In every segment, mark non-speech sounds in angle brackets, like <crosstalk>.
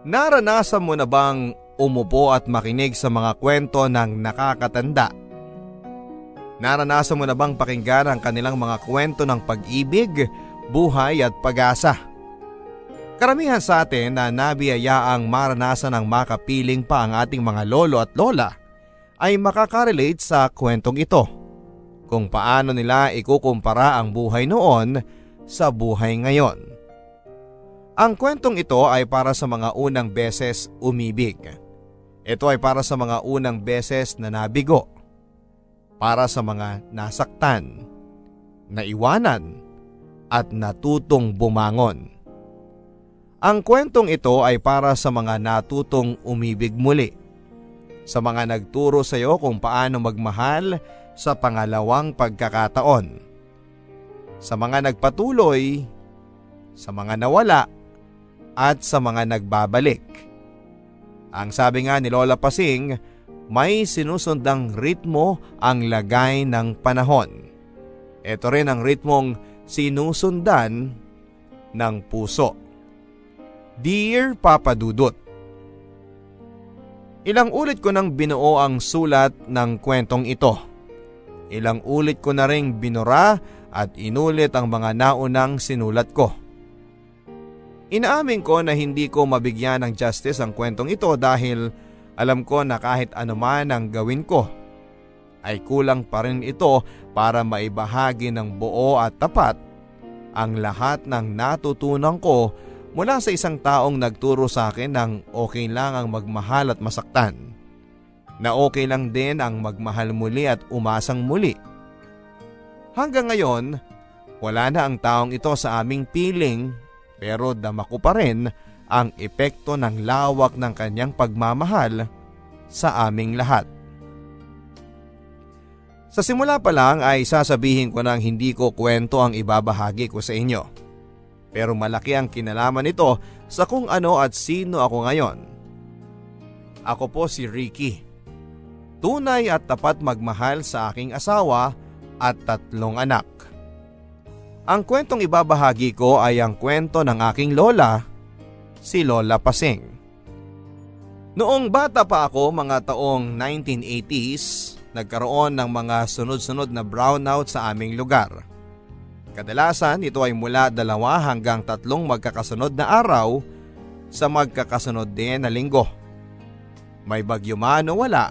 Naranasan mo na bang umupo at makinig sa mga kwento ng nakakatanda? Naranasan mo na bang pakinggan ang kanilang mga kwento ng pag-ibig, buhay at pag-asa? Karamihan sa atin na nabiyayaang maranasan ng makapiling pa ang ating mga lolo at lola ay makakarelate sa kwentong ito kung paano nila ikukumpara ang buhay noon sa buhay ngayon. Ang kwentong ito ay para sa mga unang beses umibig. Ito ay para sa mga unang beses na nabigo. Para sa mga nasaktan, naiwanan, at natutong bumangon. Ang kwentong ito ay para sa mga natutong umibig muli. Sa mga nagturo sa iyo kung paano magmahal sa pangalawang pagkakataon. Sa mga nagpatuloy, sa mga nawala, at sa mga nagbabalik. Ang sabi nga ni Lola Pasing, may sinusundang ritmo ang lagay ng panahon. Ito rin ang ritmong sinusundan ng puso. Dear Papa Dudut, Ilang ulit ko nang binuo ang sulat ng kwentong ito. Ilang ulit ko na ring binura at inulit ang mga naunang sinulat ko. Inaamin ko na hindi ko mabigyan ng justice ang kwentong ito dahil alam ko na kahit anuman ang gawin ko ay kulang pa rin ito para maibahagi ng buo at tapat ang lahat ng natutunan ko mula sa isang taong nagturo sa akin ng okay lang ang magmahal at masaktan. Na okay lang din ang magmahal muli at umasang muli. Hanggang ngayon, wala na ang taong ito sa aming piling pero dama ko pa rin ang epekto ng lawak ng kanyang pagmamahal sa aming lahat. Sa simula pa lang ay sasabihin ko nang hindi ko kwento ang ibabahagi ko sa inyo. Pero malaki ang kinalaman nito sa kung ano at sino ako ngayon. Ako po si Ricky. Tunay at tapat magmahal sa aking asawa at tatlong anak. Ang kwentong ibabahagi ko ay ang kwento ng aking lola, si Lola Pasing. Noong bata pa ako mga taong 1980s, nagkaroon ng mga sunod-sunod na brownout sa aming lugar. Kadalasan ito ay mula dalawa hanggang tatlong magkakasunod na araw sa magkakasunod din na linggo. May bagyo man o wala,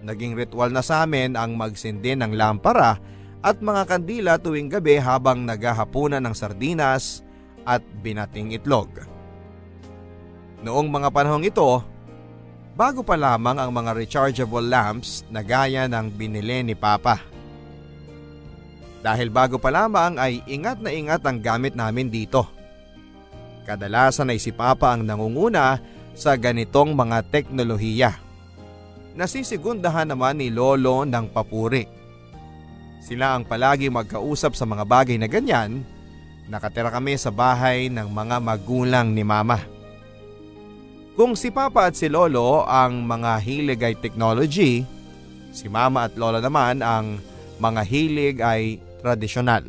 naging ritual na sa amin ang magsindi ng lampara at mga kandila tuwing gabi habang naghahapunan ng sardinas at binating itlog. Noong mga panahong ito, bago pa lamang ang mga rechargeable lamps na gaya ng binili ni Papa. Dahil bago pa lamang ay ingat na ingat ang gamit namin dito. Kadalasan ay si Papa ang nangunguna sa ganitong mga teknolohiya. Nasisigundahan naman ni Lolo ng papuri. Sila ang palagi magkausap sa mga bagay na ganyan. Nakatira kami sa bahay ng mga magulang ni Mama. Kung si Papa at si Lolo ang mga hilig ay technology, si Mama at Lola naman ang mga hilig ay tradisyonal.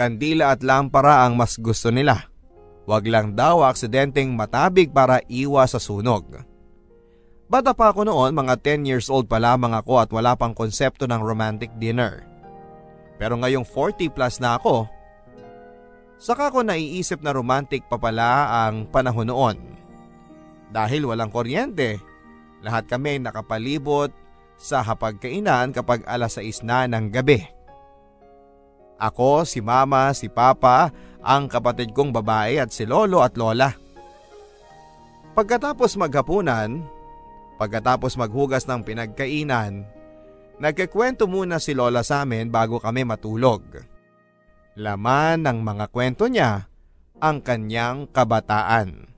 Kandila at lampara ang mas gusto nila. Huwag lang daw aksidenteng matabig para iwas sa sunog. Bata pa ako noon, mga 10 years old pa lamang ako at wala pang konsepto ng romantic dinner. Pero ngayong 40 plus na ako, saka ko naiisip na romantic pa pala ang panahon noon. Dahil walang kuryente, lahat kami nakapalibot sa hapagkainan kapag alas 6 na ng gabi. Ako, si mama, si papa, ang kapatid kong babae at si lolo at lola. Pagkatapos maghapunan, Pagkatapos maghugas ng pinagkainan, nagkikwento muna si Lola sa amin bago kami matulog. Laman ng mga kwento niya ang kanyang kabataan.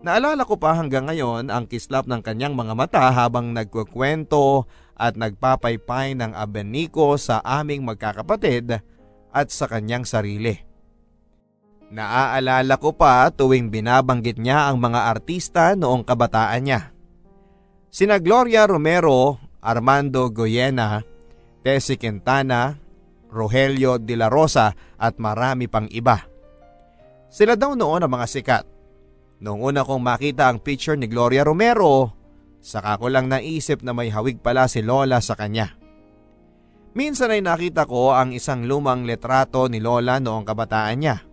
Naalala ko pa hanggang ngayon ang kislap ng kanyang mga mata habang nagkukwento at nagpapaypay ng abeniko sa aming magkakapatid at sa kanyang sarili. Naaalala ko pa tuwing binabanggit niya ang mga artista noong kabataan niya. Sina Gloria Romero, Armando Goyena, Tessie Quintana, Rogelio de la Rosa at marami pang iba. Sila daw noon ang mga sikat. Noong una kong makita ang picture ni Gloria Romero, saka ko lang naisip na may hawig pala si Lola sa kanya. Minsan ay nakita ko ang isang lumang letrato ni Lola noong kabataan niya.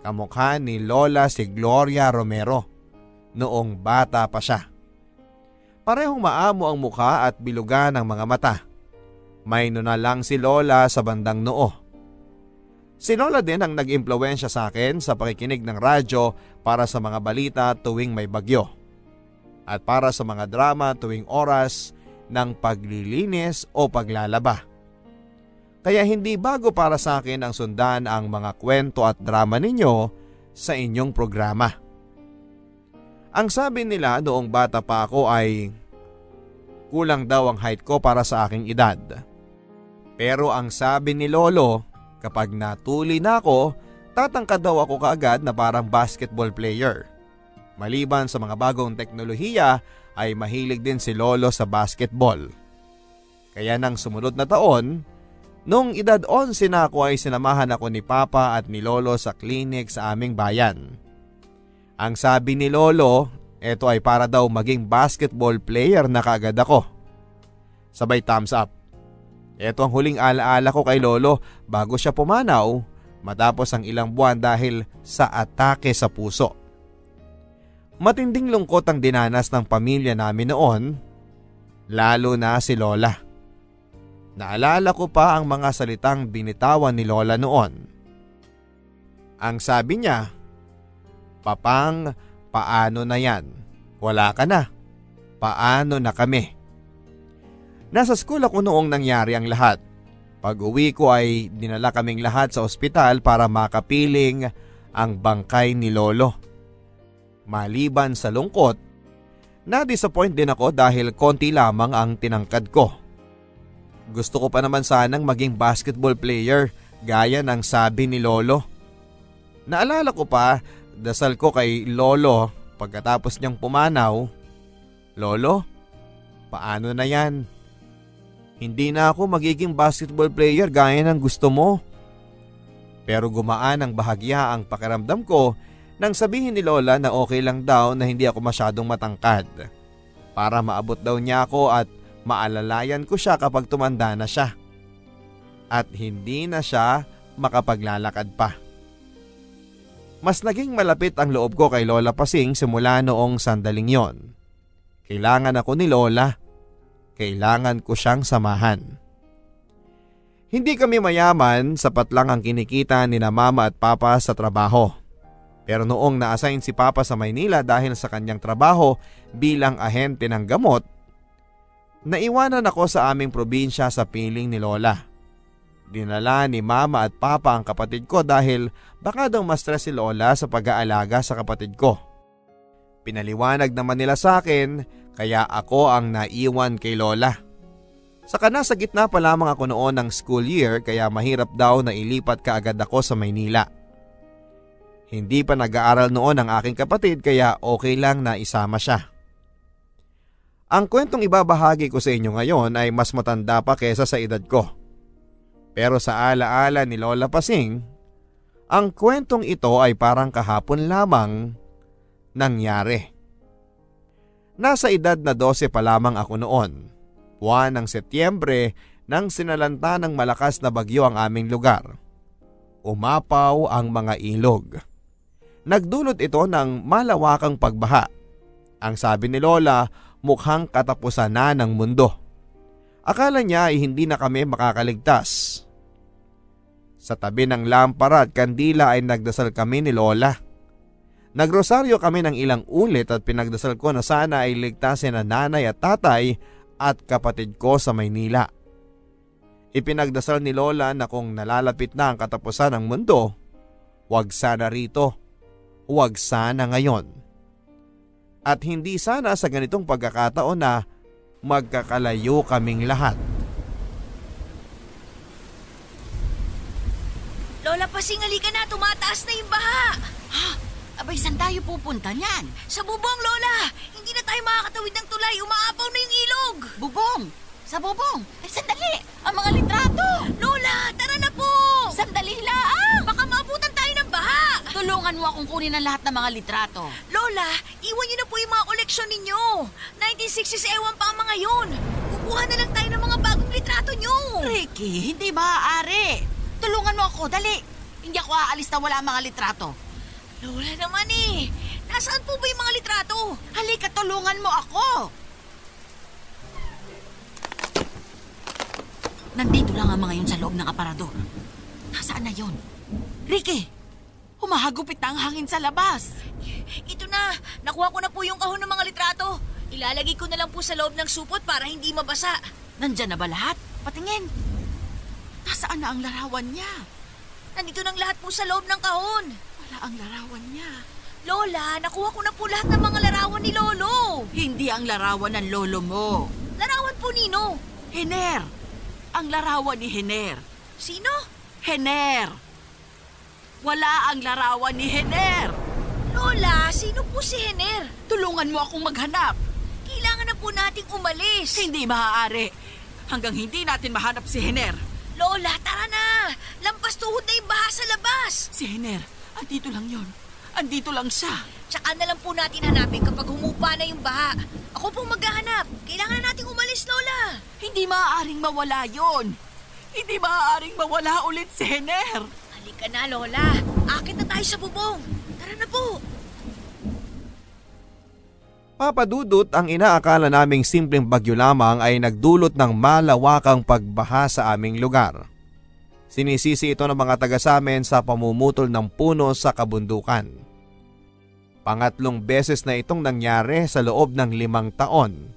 Kamukha ni Lola si Gloria Romero noong bata pa siya. Parehong maamo ang mukha at bilugan ng mga mata. May na lang si Lola sa bandang noo. Si Lola din ang nag-impluensya sa akin sa pakikinig ng radyo para sa mga balita tuwing may bagyo. At para sa mga drama tuwing oras ng paglilinis o paglalaba. Kaya hindi bago para sa akin ang sundan ang mga kwento at drama ninyo sa inyong programa. Ang sabi nila noong bata pa ako ay kulang daw ang height ko para sa aking edad. Pero ang sabi ni Lolo Kapag natuli na ako, tatangkad daw ako kaagad na parang basketball player. Maliban sa mga bagong teknolohiya ay mahilig din si Lolo sa basketball. Kaya nang sumunod na taon, nung edad 11 na ako ay sinamahan ako ni Papa at ni Lolo sa clinic sa aming bayan. Ang sabi ni Lolo, ito ay para daw maging basketball player na kaagad ako. Sabay thumbs up. Ito ang huling alaala ko kay Lolo bago siya pumanaw matapos ang ilang buwan dahil sa atake sa puso. Matinding lungkot ang dinanas ng pamilya namin noon, lalo na si Lola. Naalala ko pa ang mga salitang binitawan ni Lola noon. Ang sabi niya, Papang, paano na yan? Wala ka na. Paano na kami? Nasa school ako noong nangyari ang lahat. Pag uwi ko ay dinala kaming lahat sa ospital para makapiling ang bangkay ni Lolo. Maliban sa lungkot, na-disappoint din ako dahil konti lamang ang tinangkad ko. Gusto ko pa naman sanang maging basketball player gaya ng sabi ni Lolo. Naalala ko pa, dasal ko kay Lolo pagkatapos niyang pumanaw. Lolo, paano na yan? Hindi na ako magiging basketball player gaya ng gusto mo. Pero gumaan ang bahagya ang pakiramdam ko nang sabihin ni Lola na okay lang daw na hindi ako masyadong matangkad. Para maabot daw niya ako at maalalayan ko siya kapag tumanda na siya. At hindi na siya makapaglalakad pa. Mas naging malapit ang loob ko kay Lola Pasing simula noong sandaling yon. Kailangan ako ni Lola kailangan ko siyang samahan. Hindi kami mayaman, sapat lang ang kinikita ni na mama at papa sa trabaho. Pero noong na-assign si papa sa Maynila dahil sa kanyang trabaho bilang ahente ng gamot, naiwanan ako sa aming probinsya sa piling ni Lola. Dinala ni mama at papa ang kapatid ko dahil baka daw ma-stress si Lola sa pag-aalaga sa kapatid ko. Pinaliwanag naman nila sa akin kaya ako ang naiwan kay Lola. Saka nasa gitna pa lamang ako noon ng school year kaya mahirap daw na ilipat kaagad ako sa Maynila. Hindi pa nag-aaral noon ang aking kapatid kaya okay lang na isama siya. Ang kwentong ibabahagi ko sa inyo ngayon ay mas matanda pa kesa sa edad ko. Pero sa alaala ni Lola Pasing, ang kwentong ito ay parang kahapon lamang nangyari. Nasa edad na 12 pa lamang ako noon. Buwan ng Setyembre nang sinalanta ng malakas na bagyo ang aming lugar. Umapaw ang mga ilog. Nagdulot ito ng malawakang pagbaha. Ang sabi ni Lola, mukhang katapusan na ng mundo. Akala niya ay hindi na kami makakaligtas. Sa tabi ng lampara at kandila ay nagdasal kami ni Lola. Nagrosaryo kami ng ilang ulit at pinagdasal ko na sana ay ligtasin na nanay at tatay at kapatid ko sa Maynila. Ipinagdasal ni Lola na kung nalalapit na ang katapusan ng mundo, huwag sana rito, huwag sana ngayon. At hindi sana sa ganitong pagkakataon na magkakalayo kaming lahat. Lola, pasingali ka na, tumataas na yung baha. Ha? Abay, saan tayo pupunta niyan? Sa bubong, Lola! Hindi na tayo makakatawid ng tulay. Umaapaw na yung ilog. Bubong! Sa bubong! Ay, sandali! Ang mga litrato! Lola, tara na po! Sandali lang! Baka maabutan tayo ng baha. Tulungan mo akong kunin ang lahat ng mga litrato. Lola, iwan niyo na po yung mga koleksyon ninyo. 1960s ewan pa ang mga yun. Kukuha na lang tayo ng mga bagong litrato niyo. Ricky, hindi maaari. Tulungan mo ako, dali. Hindi ako aalis na wala mga litrato. Lola naman eh. Nasaan po ba yung mga litrato? Halika, tulungan mo ako. Nandito lang ang mga yun sa loob ng aparador. Nasaan na yun? Ricky, humahagupit na ang hangin sa labas. Ito na, nakuha ko na po yung kahon ng mga litrato. Ilalagay ko na lang po sa loob ng supot para hindi mabasa. Nandyan na ba lahat? Patingin. Nasaan na ang larawan niya? Nandito nang lahat po sa loob ng kahon. Wala ang larawan niya. Lola, nakuha ko na po lahat ng mga larawan ni Lolo. Hindi ang larawan ng lolo mo. Larawan po nino. Hener. Ang larawan ni Hener. Sino? Hener. Wala ang larawan ni Hener. Lola, sino po si Hener? Tulungan mo akong maghanap. Kailangan na po nating umalis. Hindi maaari. Hanggang hindi natin mahanap si Hener. Lola, tara na. Lampas tuhod na yung baha sa labas. Si Hener, andito lang yon. Andito lang siya. Tsaka na lang po natin hanapin kapag humupa na yung baha. Ako pong maghahanap. Kailangan na nating umalis, Lola. Hindi maaaring mawala yon. Hindi maaaring mawala ulit si Hener. Halika na, Lola. Akit na tayo sa bubong. Tara na po. Papadudot ang inaakala naming simpleng bagyo lamang ay nagdulot ng malawakang pagbaha sa aming lugar. Sinisisi ito ng mga taga sa amin sa pamumutol ng puno sa kabundukan. Pangatlong beses na itong nangyari sa loob ng limang taon.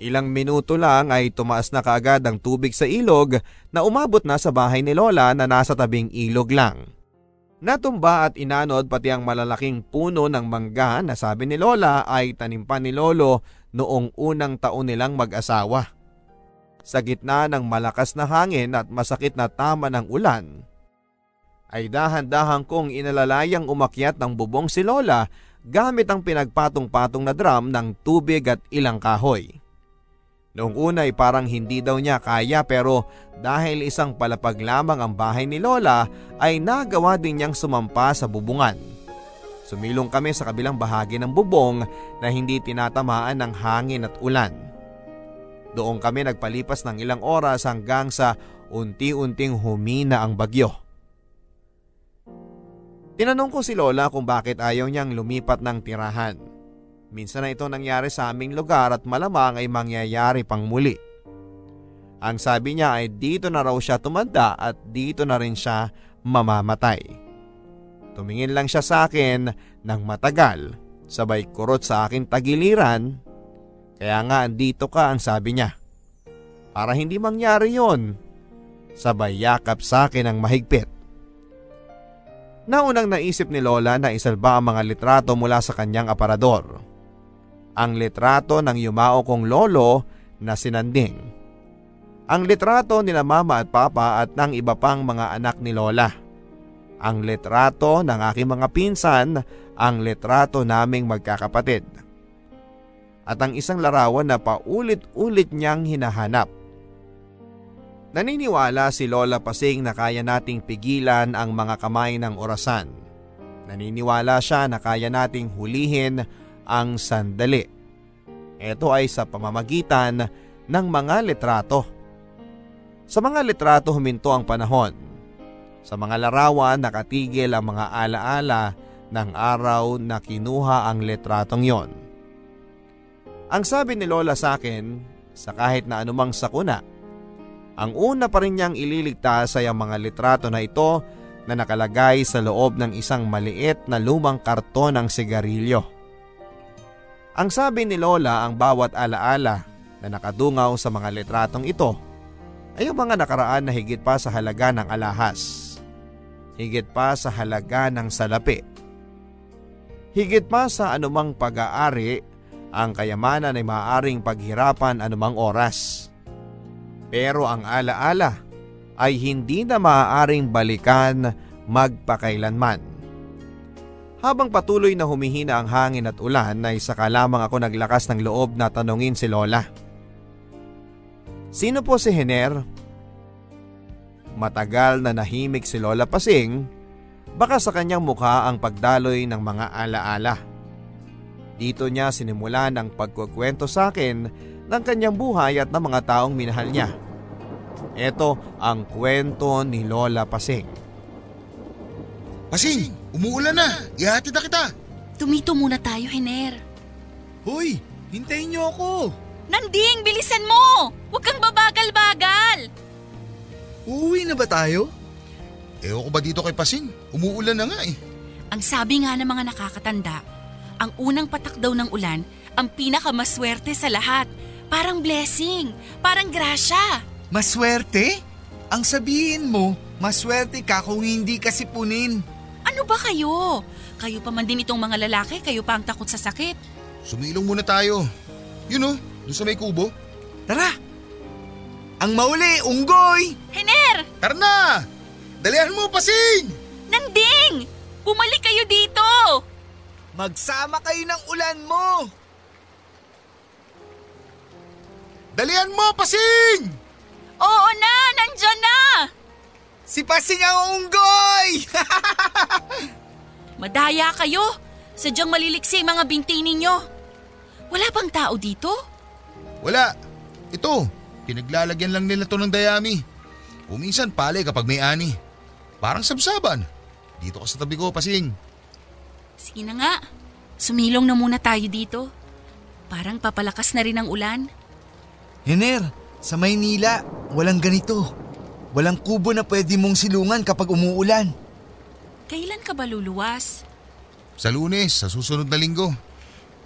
Ilang minuto lang ay tumaas na kaagad ang tubig sa ilog na umabot na sa bahay ni Lola na nasa tabing ilog lang. Natumba at inanod pati ang malalaking puno ng mangga na sabi ni Lola ay tanim pa ni Lolo noong unang taon nilang mag-asawa. Sa gitna ng malakas na hangin at masakit na tama ng ulan, ay dahan-dahan kong inalalayang umakyat ng bubong si Lola gamit ang pinagpatong-patong na drum ng tubig at ilang kahoy. Noong una ay parang hindi daw niya kaya pero dahil isang palapag lamang ang bahay ni Lola ay nagawa din niyang sumampa sa bubungan. Sumilong kami sa kabilang bahagi ng bubong na hindi tinatamaan ng hangin at ulan. Doon kami nagpalipas ng ilang oras hanggang sa unti-unting humina ang bagyo. Tinanong ko si Lola kung bakit ayaw niyang lumipat ng tirahan. Minsan na ito nangyari sa aming lugar at malamang ay mangyayari pang muli. Ang sabi niya ay dito na raw siya tumanda at dito na rin siya mamamatay. Tumingin lang siya sa akin ng matagal, sabay kurot sa akin tagiliran. Kaya nga andito ka ang sabi niya. Para hindi mangyari yon, sabay yakap sa akin ang mahigpit. Naunang naisip ni Lola na isalba ang mga litrato mula sa kanyang aparador. Ang litrato ng yumao kong lolo na sinanding. Ang litrato ni mama at papa at ng iba pang mga anak ni Lola. Ang litrato ng aking mga pinsan, ang litrato naming magkakapatid. At ang isang larawan na paulit-ulit niyang hinahanap. Naniniwala si Lola Pasing na kaya nating pigilan ang mga kamay ng orasan. Naniniwala siya na kaya nating hulihin ang sandali. Ito ay sa pamamagitan ng mga litrato. Sa mga litrato huminto ang panahon. Sa mga larawan nakatigil ang mga alaala ng araw na kinuha ang litratong yon. Ang sabi ni Lola sa akin, sa kahit na anumang sakuna, ang una pa rin niyang ililigtas ay ang mga litrato na ito na nakalagay sa loob ng isang maliit na lumang karton ng sigarilyo. Ang sabi ni Lola ang bawat alaala na nakadungaw sa mga litratong ito ay ang mga nakaraan na higit pa sa halaga ng alahas. Higit pa sa halaga ng salapi. Higit pa sa anumang pag-aari, ang kayamanan ay maaaring paghirapan anumang oras. Pero ang alaala ay hindi na maaaring balikan magpakailanman. Habang patuloy na humihina ang hangin at ulan ay saka lamang ako naglakas ng loob na tanungin si Lola. Sino po si Hener? Matagal na nahimik si Lola Pasing Baka sa kanyang mukha ang pagdaloy ng mga alaala. Dito niya sinimulan ang pagkukwento sa akin ng kanyang buhay at ng mga taong minahal niya. Ito ang kwento ni Lola Pasing. Pasing, umuulan na. Ihatid na kita. Tumito muna tayo, Hiner. Hoy, hintayin niyo ako. Nanding, bilisan mo! Huwag kang babagal-bagal! Uuwi na ba tayo? Ewan ko ba dito kay Pasing? Umuulan na nga eh. Ang sabi nga ng mga nakakatanda, ang unang patak daw ng ulan ang pinakamaswerte sa lahat. Parang blessing, parang grasya. Maswerte? Ang sabihin mo, maswerte ka kung hindi ka sipunin. Ano ba kayo? Kayo pa man din itong mga lalaki, kayo pa ang takot sa sakit. Sumilong muna tayo. Yun oh, doon sa may kubo. Tara! Ang mauli, unggoy! Hener! Tara na! Dalihan mo, Pasing! Nanding! Bumalik kayo dito! Magsama kayo ng ulan mo! Dalihan mo, Pasing! Oo na! Nandyan na! Si Pasing ang unggoy! <laughs> Madaya kayo! Sadyang maliliksi ang mga binti ninyo. Wala bang tao dito? Wala. Ito, pinaglalagyan lang nila to ng dayami. O minsan pale kapag may ani. Parang sabsaban. Dito ka sa tabi ko, Pasing. Sige na nga. Sumilong na muna tayo dito. Parang papalakas na rin ang ulan. Hener, sa Maynila, walang ganito. Walang kubo na pwede mong silungan kapag umuulan. Kailan ka ba luluwas? Sa lunes, sa susunod na linggo.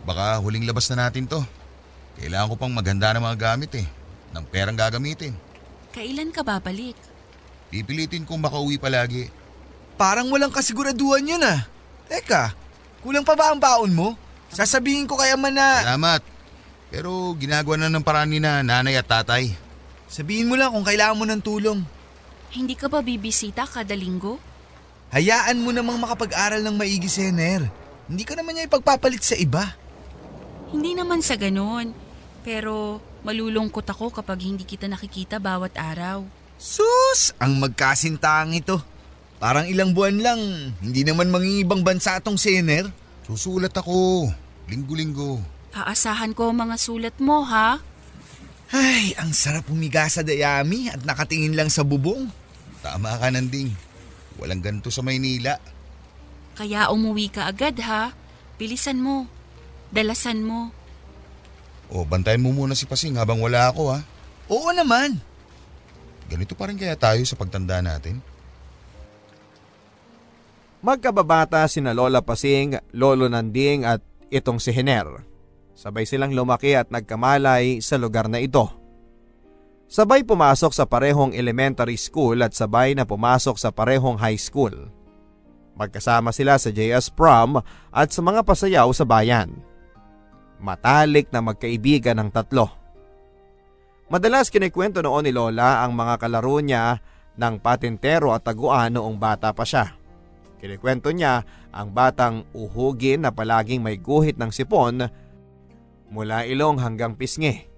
Baka huling labas na natin to. Kailangan ko pang maghanda ng mga gamit eh. Ng perang gagamitin. Kailan ka babalik? Pipilitin kong makauwi palagi. Parang walang kasiguraduhan yun ah. Teka, kulang pa ba ang baon mo? Sasabihin ko kaya man na... Salamat. Pero ginagawa na ng paraan ni na nanay at tatay. Sabihin mo lang kung kailangan mo ng tulong. Hindi ka ba bibisita kada linggo? Hayaan mo namang makapag-aral ng maigi si Hener. Hindi ka naman niya ipagpapalit sa iba. Hindi naman sa ganon. Pero malulungkot ako kapag hindi kita nakikita bawat araw. Sus! Ang magkasintang ito. Parang ilang buwan lang, hindi naman mangingibang bansa tong si Hener. Susulat ako. Linggo-linggo. Aasahan ko ang mga sulat mo, ha? Ay, ang sarap humiga sa dayami at nakatingin lang sa bubong. Tama ka, Nanding. Walang ganito sa Maynila. Kaya umuwi ka agad, ha? Bilisan mo. Dalasan mo. O, bantayan mo muna si Pasing habang wala ako ha. Oo naman. Ganito pa rin kaya tayo sa pagtanda natin. Magkababata sina Lola Pasing, Lolo Nanding at itong si Hiner. Sabay silang lumaki at nagkamalay sa lugar na ito. Sabay pumasok sa parehong elementary school at sabay na pumasok sa parehong high school. Magkasama sila sa JS Prom at sa mga pasayaw sa bayan. Matalik na magkaibigan ng tatlo. Madalas kinikwento noon ni Lola ang mga kalaro niya ng patintero at taguan noong bata pa siya. Kinikwento niya ang batang uhugin na palaging may guhit ng sipon mula ilong hanggang pisngi.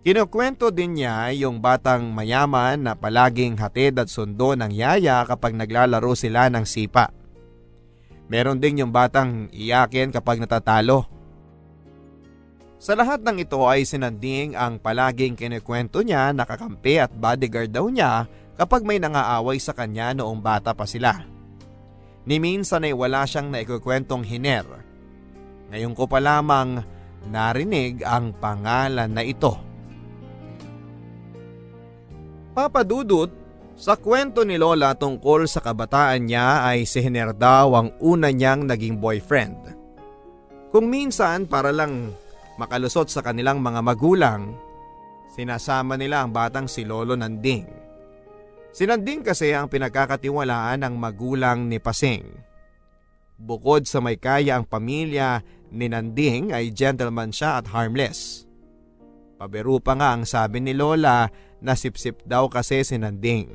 Kinukwento din niya yung batang mayaman na palaging hatid at sundo ng yaya kapag naglalaro sila ng sipa. Meron din yung batang iyakin kapag natatalo. Sa lahat ng ito ay sinanding ang palaging kinikwento niya nakakampi at bodyguard daw niya kapag may nangaaway sa kanya noong bata pa sila. Ni minsan ay wala siyang naikukwentong hiner. Ngayon ko pa lamang narinig ang pangalan na ito. Papadudot, sa kwento ni Lola tungkol sa kabataan niya ay si Hiner daw ang una niyang naging boyfriend. Kung minsan para lang makalusot sa kanilang mga magulang, sinasama nila ang batang si Lolo Nanding. Si Nanding kasi ang pinagkakatiwalaan ng magulang ni Pasing. Bukod sa may kaya ang pamilya ni Nanding ay gentleman siya at harmless. Paberu pa nga ang sabi ni Lola na sipsip daw kasi si Nanding.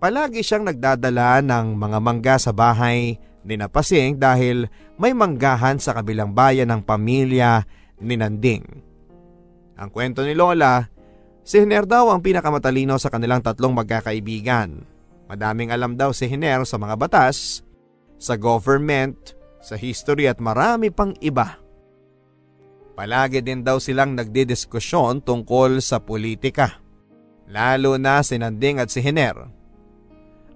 Palagi siyang nagdadala ng mga mangga sa bahay ni Napasing dahil may manggahan sa kabilang bayan ng pamilya ni Nanding. Ang kwento ni Lola, si Hiner daw ang pinakamatalino sa kanilang tatlong magkakaibigan. Madaming alam daw si Hiner sa mga batas, sa government, sa history at marami pang iba. Palagi din daw silang nagdidiskusyon tungkol sa politika. Lalo na si Nanding at si Hiner.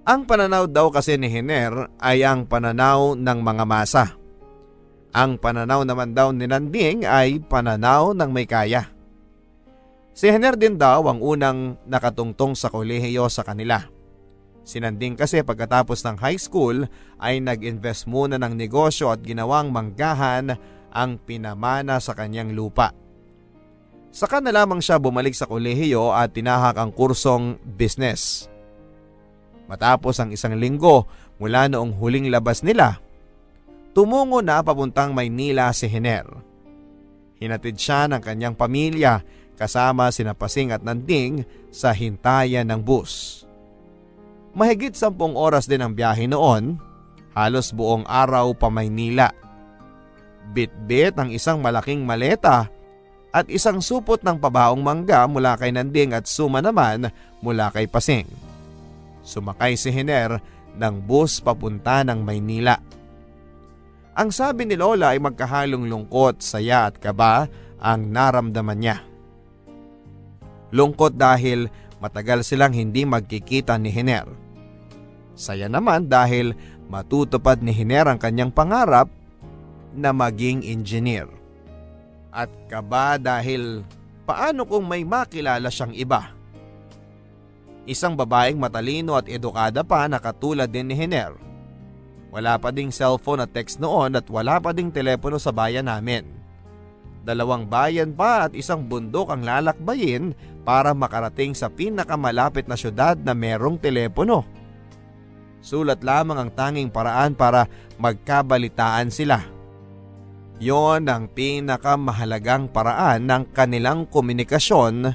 Ang pananaw daw kasi ni Hiner ay ang pananaw ng mga masa. Ang pananaw naman daw ni Nanding ay pananaw ng may kaya. Si Hiner din daw ang unang nakatungtong sa kolehiyo sa kanila. Sinanding kasi pagkatapos ng high school ay nag-invest muna ng negosyo at ginawang manggahan ang pinamana sa kanyang lupa. Saka na lamang siya bumalik sa kolehiyo at tinahak ang kursong business. Matapos ang isang linggo mula noong huling labas nila, tumungo na papuntang Maynila si Hiner. Hinatid siya ng kanyang pamilya kasama sina Pasing at Nanding sa hintayan ng bus. Mahigit sampung oras din ang biyahe noon, halos buong araw pa Maynila. Bit-bit ang isang malaking maleta at isang supot ng pabaong mangga mula kay Nanding at suma naman mula kay Pasing. Sumakay si Hiner ng bus papunta ng Maynila. Ang sabi ni Lola ay magkahalong lungkot, saya at kaba ang naramdaman niya. Lungkot dahil matagal silang hindi magkikita ni Hiner Saya naman dahil matutupad ni Hiner ang kanyang pangarap na maging engineer. At kaba dahil paano kung may makilala siyang iba? Isang babaeng matalino at edukada pa na katulad din ni Hiner. Wala pa ding cellphone at text noon at wala pa ding telepono sa bayan namin. Dalawang bayan pa at isang bundok ang lalakbayin para makarating sa pinakamalapit na syudad na merong telepono. Sulat lamang ang tanging paraan para magkabalitaan sila. Yon ang pinakamahalagang paraan ng kanilang komunikasyon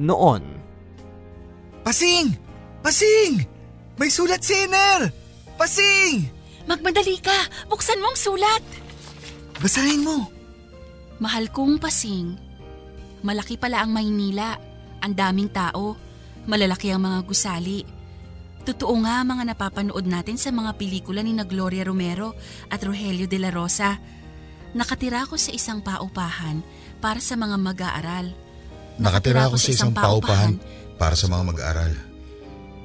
noon. Pasing! Pasing! May sulat si Ener! Pasing! Magmadali ka! Buksan mong sulat! Basahin mo! Mahal kong pasing. Malaki pala ang Maynila. Ang daming tao. Malalaki ang mga gusali Totoo nga mga napapanood natin sa mga pelikula ni na Gloria Romero at Rogelio de la Rosa. Nakatira ako sa isang paupahan para sa mga mag-aaral. Nakatira ako sa isang paupahan para sa mga mag-aaral.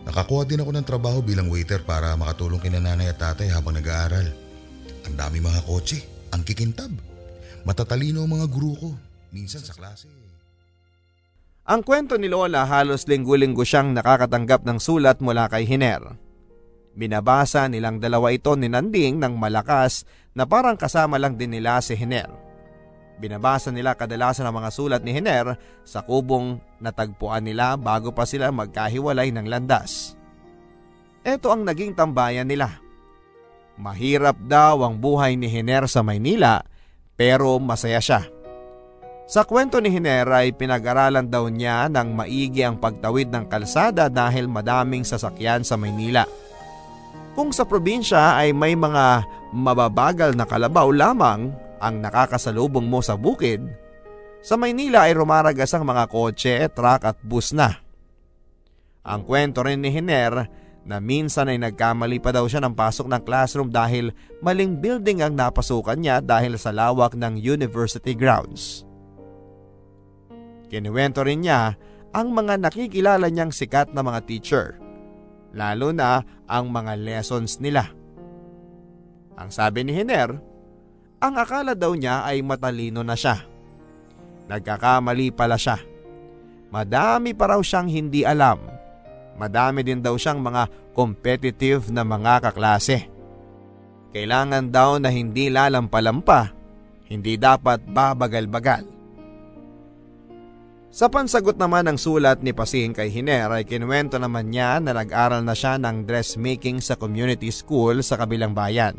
Nakakuha din ako ng trabaho bilang waiter para makatulong kina nanay at tatay habang nag-aaral. Ang dami mga kotse, ang kikintab. Matatalino ang mga guru ko, minsan sa klase. Ang kwento ni Lola halos linggo-linggo siyang nakakatanggap ng sulat mula kay Hiner. Binabasa nilang dalawa ito ni Nanding ng malakas na parang kasama lang din nila si Hiner. Binabasa nila kadalasan ang mga sulat ni Hiner sa kubong natagpuan nila bago pa sila magkahiwalay ng landas. Ito ang naging tambayan nila. Mahirap daw ang buhay ni Hiner sa Maynila pero masaya siya. Sa kwento ni Hinera ay pinag-aralan daw niya ng maigi ang pagtawid ng kalsada dahil madaming sasakyan sa Maynila. Kung sa probinsya ay may mga mababagal na kalabaw lamang ang nakakasalubong mo sa bukid, sa Maynila ay rumaragas ang mga kotse, truck at bus na. Ang kwento rin ni Hiner na minsan ay nagkamali pa daw siya ng pasok ng classroom dahil maling building ang napasukan niya dahil sa lawak ng university grounds. Kinuwento rin niya ang mga nakikilala niyang sikat na mga teacher, lalo na ang mga lessons nila. Ang sabi ni Hiner, ang akala daw niya ay matalino na siya. Nagkakamali pala siya. Madami pa raw siyang hindi alam. Madami din daw siyang mga competitive na mga kaklase. Kailangan daw na hindi lalampalampa, hindi dapat babagal-bagal. Sa pansagot naman ng sulat ni Pasing kay Hiner ay kinuwento naman niya na nag-aral na siya ng dressmaking sa community school sa kabilang bayan.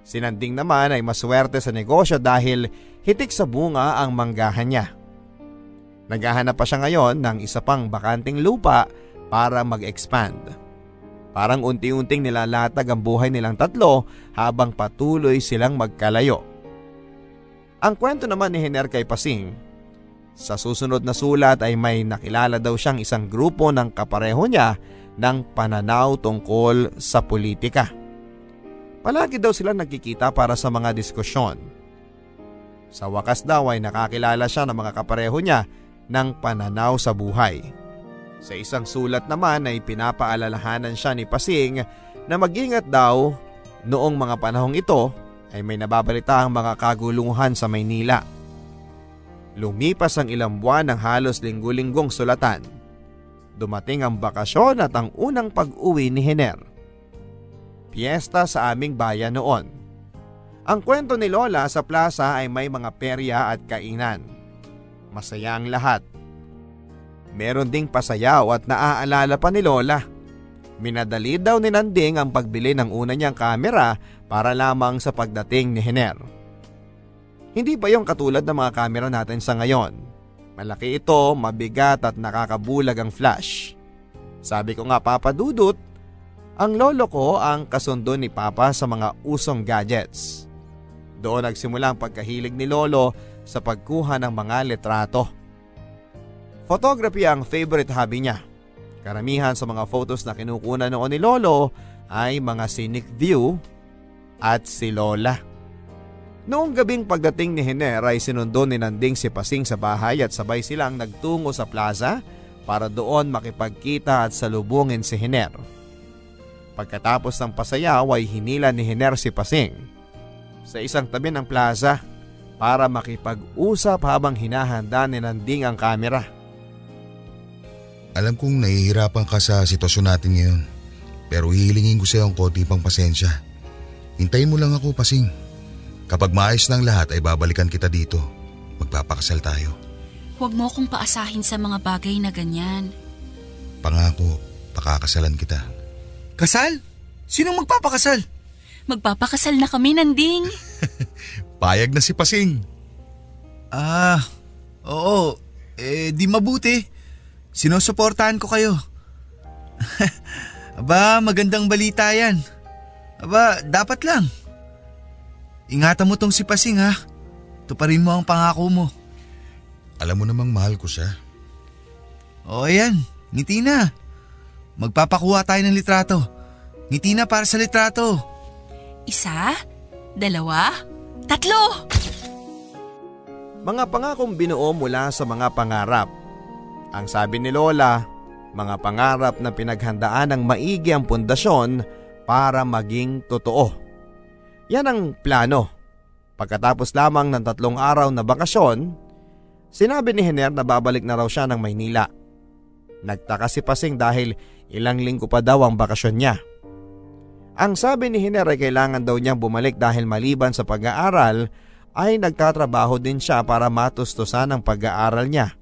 Sinanding naman ay maswerte sa negosyo dahil hitik sa bunga ang manggahan niya. Naghahanap pa siya ngayon ng isa pang bakanting lupa para mag-expand. Parang unti-unting nilalatag ang buhay nilang tatlo habang patuloy silang magkalayo. Ang kwento naman ni Hiner kay Pasing sa susunod na sulat ay may nakilala daw siyang isang grupo ng kapareho niya ng pananaw tungkol sa politika. Palagi daw sila nagkikita para sa mga diskusyon. Sa wakas daw ay nakakilala siya ng mga kapareho niya ng pananaw sa buhay. Sa isang sulat naman ay pinapaalalahanan siya ni Pasing na mag-ingat daw noong mga panahong ito ay may nababalita ang mga kaguluhan sa Maynila. Lumipas ang ilang buwan ng halos linggo-linggong sulatan. Dumating ang bakasyon at ang unang pag-uwi ni Hiner. Piesta sa aming bayan noon. Ang kwento ni Lola sa plaza ay may mga perya at kainan. Masaya ang lahat. Meron ding pasayaw at naaalala pa ni Lola. Minadali daw ni Nanding ang pagbili ng una niyang kamera para lamang sa pagdating ni Hiner. Hindi pa yung katulad ng mga kamera natin sa ngayon. Malaki ito, mabigat at nakakabulag ang flash. Sabi ko nga papadudot, ang lolo ko ang kasundo ni Papa sa mga usong gadgets. Doon nagsimula ang pagkahilig ni Lolo sa pagkuha ng mga litrato. Photography ang favorite hobby niya. Karamihan sa mga photos na kinukunan noon ni Lolo ay mga scenic view at si Lola. Noong gabing pagdating ni Hiner ay sinundo ni Nanding si Pasing sa bahay at sabay silang nagtungo sa plaza para doon makipagkita at salubungin si Hiner. Pagkatapos ng pasayaw ay hinila ni Hiner si Pasing sa isang tabi ng plaza para makipag-usap habang hinahanda ni Nanding ang kamera. Alam kong nahihirapan ka sa sitwasyon natin ngayon. Pero hihilingin ko sa iyo ang konti pang pasensya. Hintayin mo lang ako, Pasing. Kapag maayos ng lahat ay babalikan kita dito. Magpapakasal tayo. Huwag mo akong paasahin sa mga bagay na ganyan. Pangako, pakakasalan kita. Kasal? Sinong magpapakasal? Magpapakasal na kami, Nanding. <laughs> Payag na si Pasing. Ah, oo. Eh, di mabuti. Sinusuportahan ko kayo. <laughs> Aba, magandang balita yan. Aba, dapat lang. Ingatan mo tong si Pasing ha. Tuparin mo ang pangako mo. Alam mo namang mahal ko siya. O ayan, ngiti na. Magpapakuha tayo ng litrato. Ngiti na para sa litrato. Isa? Dalawa? Tatlo! Mga pangakong binuo mula sa mga pangarap. Ang sabi ni Lola, mga pangarap na pinaghandaan ng maigi ang pundasyon para maging totoo. Yan ang plano. Pagkatapos lamang ng tatlong araw na bakasyon, sinabi ni Hiner na babalik na raw siya ng Maynila. Nagtaka si Pasing dahil ilang linggo pa daw ang bakasyon niya. Ang sabi ni Hiner ay kailangan daw niyang bumalik dahil maliban sa pag-aaral ay nagtatrabaho din siya para matustusan ang pag-aaral niya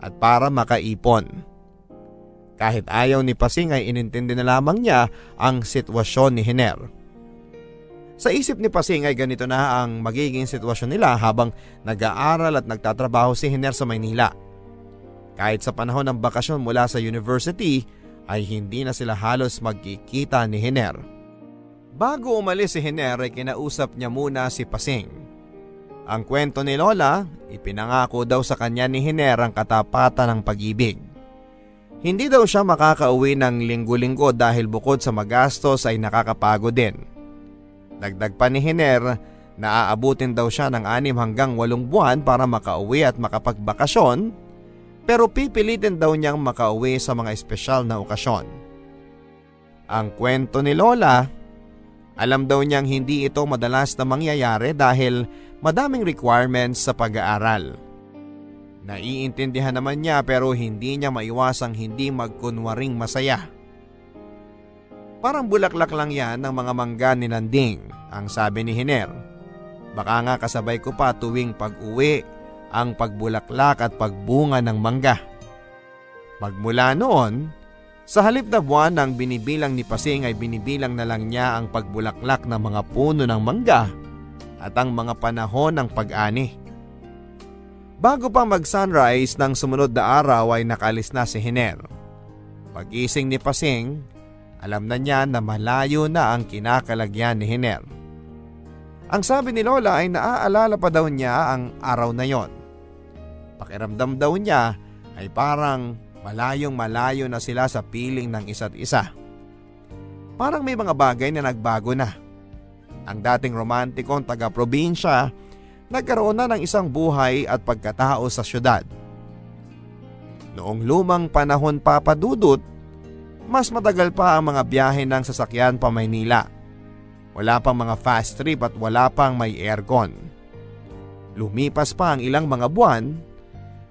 at para makaipon. Kahit ayaw ni Pasing ay inintindi na lamang niya ang sitwasyon ni Hiner. Sa isip ni Pasing ay ganito na ang magiging sitwasyon nila habang nag-aaral at nagtatrabaho si Hiner sa Maynila. Kahit sa panahon ng bakasyon mula sa university ay hindi na sila halos magkikita ni Hiner. Bago umalis si Hiner ay kinausap niya muna si Pasing. Ang kwento ni Lola, ipinangako daw sa kanya ni Hiner ang katapatan ng pag-ibig. Hindi daw siya makakauwi ng linggo-linggo dahil bukod sa magastos ay nakakapagod din. Dagdag pa ni Hiner na aabutin daw siya ng anim hanggang walong buwan para makauwi at makapagbakasyon pero pipilitin daw niyang makauwi sa mga espesyal na okasyon. Ang kwento ni Lola, alam daw niyang hindi ito madalas na mangyayari dahil madaming requirements sa pag-aaral. Naiintindihan naman niya pero hindi niya maiwasang hindi magkunwaring masaya. Parang bulaklak lang yan ng mga mangga ni Nanding, ang sabi ni Hiner. Baka nga kasabay ko pa tuwing pag-uwi ang pagbulaklak at pagbunga ng mangga. Magmula noon, sa halip na buwan ng binibilang ni Pasing ay binibilang na lang niya ang pagbulaklak ng mga puno ng mangga at ang mga panahon ng pag-ani. Bago pa mag-sunrise ng sumunod na araw ay nakalis na si Hiner. Pag-ising ni Pasing, alam na niya na malayo na ang kinakalagyan ni Hiner. Ang sabi ni Lola ay naaalala pa daw niya ang araw na yon. Pakiramdam daw niya ay parang Malayong malayo na sila sa piling ng isa't isa. Parang may mga bagay na nagbago na. Ang dating romantikong taga-probinsya, nagkaroon na ng isang buhay at pagkatao sa syudad. Noong lumang panahon papadudot, mas matagal pa ang mga biyahe ng sasakyan pa Maynila. Wala pang mga fast trip at wala pang may aircon. Lumipas pa ang ilang mga buwan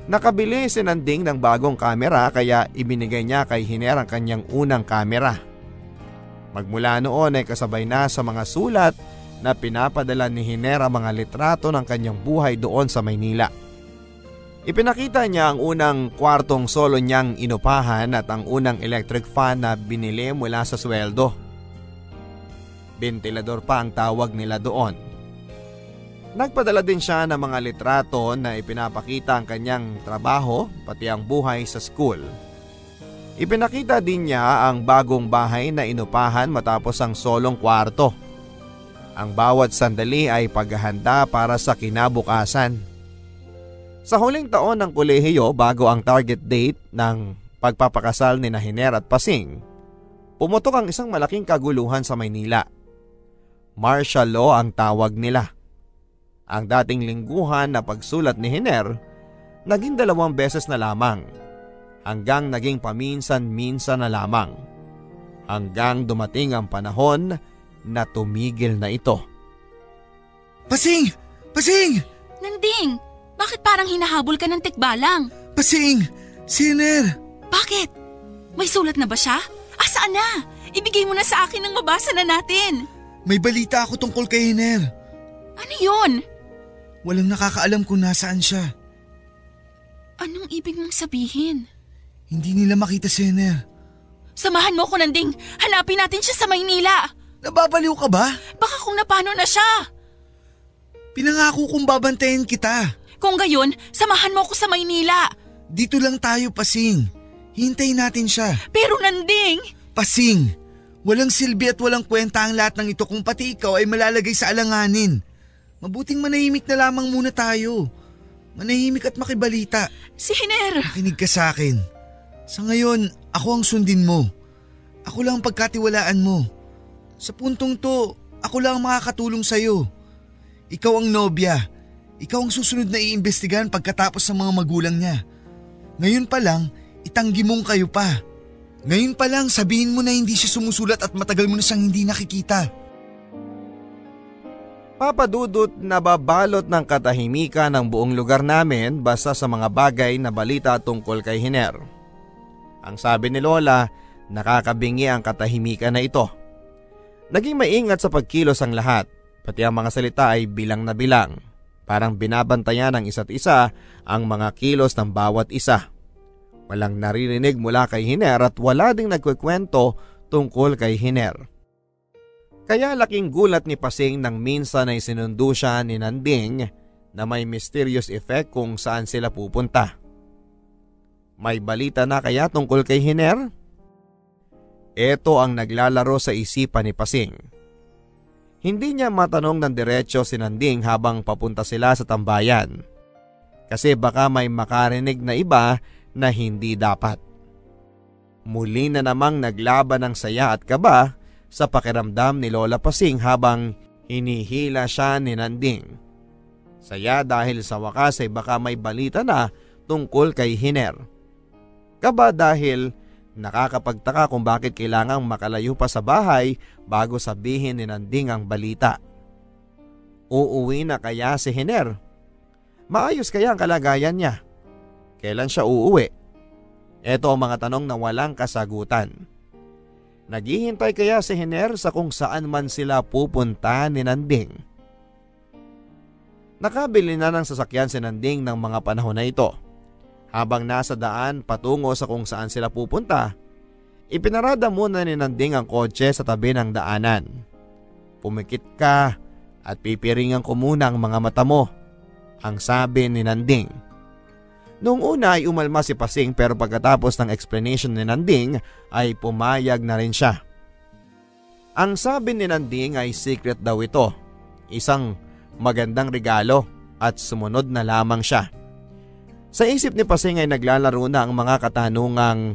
Nakabili si Nanding ng bagong kamera kaya ibinigay niya kay Hiner ang kanyang unang kamera. Magmula noon ay kasabay na sa mga sulat na pinapadala ni Hiner ang mga litrato ng kanyang buhay doon sa Maynila. Ipinakita niya ang unang kwartong solo niyang inupahan at ang unang electric fan na binili mula sa sweldo. Ventilador pa ang tawag nila doon. Nagpadala din siya ng mga litrato na ipinapakita ang kanyang trabaho pati ang buhay sa school. Ipinakita din niya ang bagong bahay na inupahan matapos ang solong kwarto. Ang bawat sandali ay paghahanda para sa kinabukasan. Sa huling taon ng kolehiyo bago ang target date ng pagpapakasal ni Nahiner at Pasing, pumutok ang isang malaking kaguluhan sa Maynila. Martial law ang tawag nila. Ang dating lingguhan na pagsulat ni Hiner, naging dalawang beses na lamang. Hanggang naging paminsan-minsan na lamang. Hanggang dumating ang panahon na tumigil na ito. Pasing! Pasing! Nanding! Bakit parang hinahabol ka ng tikbalang? Pasing! Sinner! Bakit? May sulat na ba siya? Asaan na? Ibigay mo na sa akin nang mabasa na natin. May balita ako tungkol kay Hiner. Ano yun? Walang nakakaalam kung nasaan siya. Anong ibig mong sabihin? Hindi nila makita si Hener. Samahan mo ko, Nanding. Hanapin natin siya sa Maynila. Nababaliw ka ba? Baka kung napano na siya. Pinangako kong babantayan kita. Kung gayon, samahan mo ko sa Maynila. Dito lang tayo, Pasing. Hintay natin siya. Pero Nanding! Pasing! Walang silbi at walang kwenta ang lahat ng ito kung pati ikaw ay malalagay sa alanganin. Mabuting manahimik na lamang muna tayo. Manahimik at makibalita. Si Hiner! Makinig ka sa akin. Sa ngayon, ako ang sundin mo. Ako lang ang pagkatiwalaan mo. Sa puntong to, ako lang ang makakatulong sa'yo. Ikaw ang nobya. Ikaw ang susunod na iimbestigahan pagkatapos ng mga magulang niya. Ngayon pa lang, itanggi mong kayo pa. Ngayon pa lang, sabihin mo na hindi siya sumusulat at matagal mo na siyang hindi nakikita. Papadudot na babalot ng katahimikan ng buong lugar namin basta sa mga bagay na balita tungkol kay Hiner. Ang sabi ni Lola, nakakabingi ang katahimikan na ito. Naging maingat sa pagkilos ang lahat, pati ang mga salita ay bilang na bilang. Parang binabantayan ng isa't isa ang mga kilos ng bawat isa. Walang naririnig mula kay Hiner at wala ding nagkukwento tungkol kay Hiner. Kaya laking gulat ni Pasing nang minsan ay sinundo siya ni Nanding na may mysterious effect kung saan sila pupunta. May balita na kaya tungkol kay Hiner? Ito ang naglalaro sa isipan ni Pasing. Hindi niya matanong ng diretsyo si Nanding habang papunta sila sa tambayan. Kasi baka may makarinig na iba na hindi dapat. Muli na namang naglaban ng saya at kaba sa pakiramdam ni Lola Pasing habang hinihila siya ni Nanding. Saya dahil sa wakas ay baka may balita na tungkol kay Hiner. Kaba dahil nakakapagtaka kung bakit kailangang makalayo pa sa bahay bago sabihin ni Nanding ang balita. Uuwi na kaya si Hiner? Maayos kaya ang kalagayan niya? Kailan siya uuwi? Ito ang mga tanong na walang kasagutan. Naghihintay kaya si Hiner sa kung saan man sila pupunta ni Nanding. Nakabili na ng sasakyan si Nanding ng mga panahon na ito. Habang nasa daan patungo sa kung saan sila pupunta, ipinarada muna ni Nanding ang kotse sa tabi ng daanan. Pumikit ka at pipiringan ko muna ang mga mata mo, ang sabi ni Nanding. Noong una ay umalma si Pasing pero pagkatapos ng explanation ni Nanding ay pumayag na rin siya. Ang sabi ni Nanding ay secret daw ito. Isang magandang regalo at sumunod na lamang siya. Sa isip ni Pasing ay naglalaro na ang mga katanungang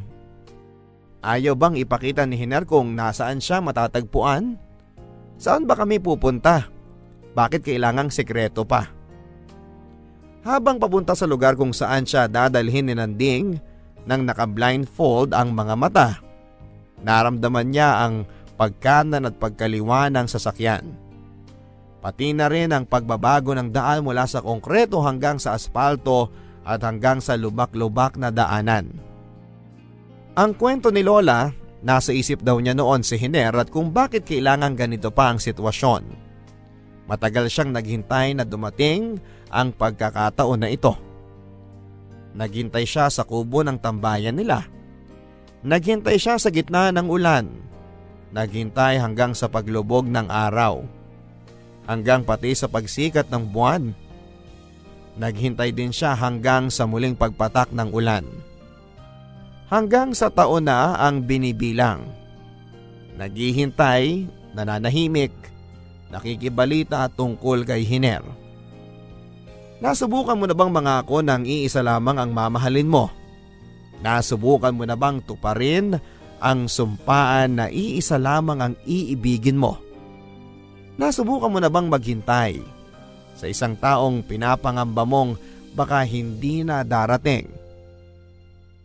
Ayaw bang ipakita ni Hiner kung nasaan siya matatagpuan? Saan ba kami pupunta? Bakit kailangang sekreto pa? Habang papunta sa lugar kung saan siya dadalhin ni Nanding nang naka-blindfold ang mga mata, naramdaman niya ang pagkanan at pagkaliwa ng sasakyan. Pati na rin ang pagbabago ng daan mula sa konkreto hanggang sa asfalto at hanggang sa lubak-lubak na daanan. Ang kwento ni Lola, nasa isip daw niya noon si Hiner at kung bakit kailangan ganito pa ang sitwasyon. Matagal siyang naghintay na dumating ang pagkakataon na ito. Naghintay siya sa kubo ng tambayan nila. Naghintay siya sa gitna ng ulan. Naghintay hanggang sa paglubog ng araw. Hanggang pati sa pagsikat ng buwan. Naghintay din siya hanggang sa muling pagpatak ng ulan. Hanggang sa taon na ang binibilang. Naghihintay, nananahimik, nakikibalita tungkol kay Hiner. Nasubukan mo na bang mangako ng iisa lamang ang mamahalin mo? Nasubukan mo na bang tuparin ang sumpaan na iisa lamang ang iibigin mo? Nasubukan mo na bang maghintay sa isang taong pinapangamba mong baka hindi na darating?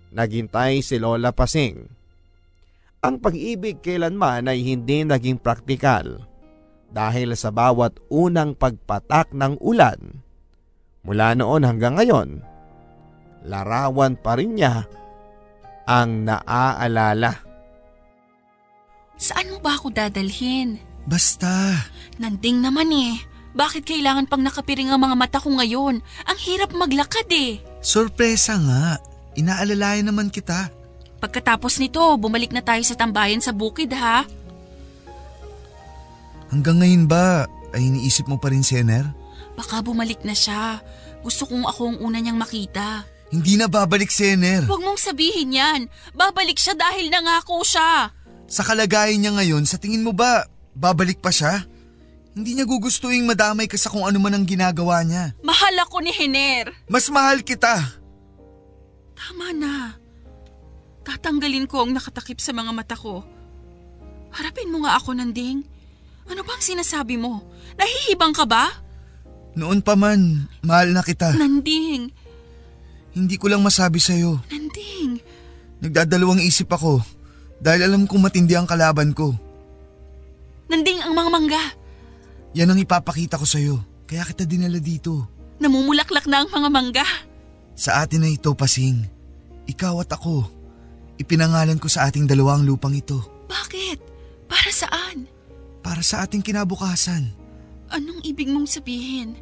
Naghintay si Lola Pasing. Ang pag-ibig kailanman ay hindi naging praktikal dahil sa bawat unang pagpatak ng ulan Mula noon hanggang ngayon, larawan pa rin niya ang naaalala. Saan mo ba ako dadalhin? Basta. Nanding naman eh. Bakit kailangan pang nakapiring ang mga mata ko ngayon? Ang hirap maglakad eh. Sorpresa nga. Inaalalayan naman kita. Pagkatapos nito, bumalik na tayo sa tambayan sa bukid ha? Hanggang ngayon ba ay iniisip mo pa rin si Ener? Baka bumalik na siya. Gusto kong ako ang una niyang makita. Hindi na babalik si Ener. Huwag mong sabihin yan. Babalik siya dahil nangako siya. Sa kalagayan niya ngayon, sa tingin mo ba, babalik pa siya? Hindi niya gugustuhin madamay ka sa kung ano man ang ginagawa niya. Mahal ako ni Hiner. Mas mahal kita. Tama na. Tatanggalin ko ang nakatakip sa mga mata ko. Harapin mo nga ako, Nanding. Ano bang sinasabi mo? Nahihibang ka ba? Noon pa man, mahal na kita. Nanding. Hindi ko lang masabi sa'yo. Nanding. Nagdadalawang isip ako dahil alam kong matindi ang kalaban ko. Nanding ang mga mangga. Yan ang ipapakita ko sa'yo. Kaya kita dinala dito. Namumulaklak na ang mga mangga. Sa atin na ito, Pasing. Ikaw at ako. Ipinangalan ko sa ating dalawang lupang ito. Bakit? Para saan? Para sa ating kinabukasan. Anong ibig mong sabihin?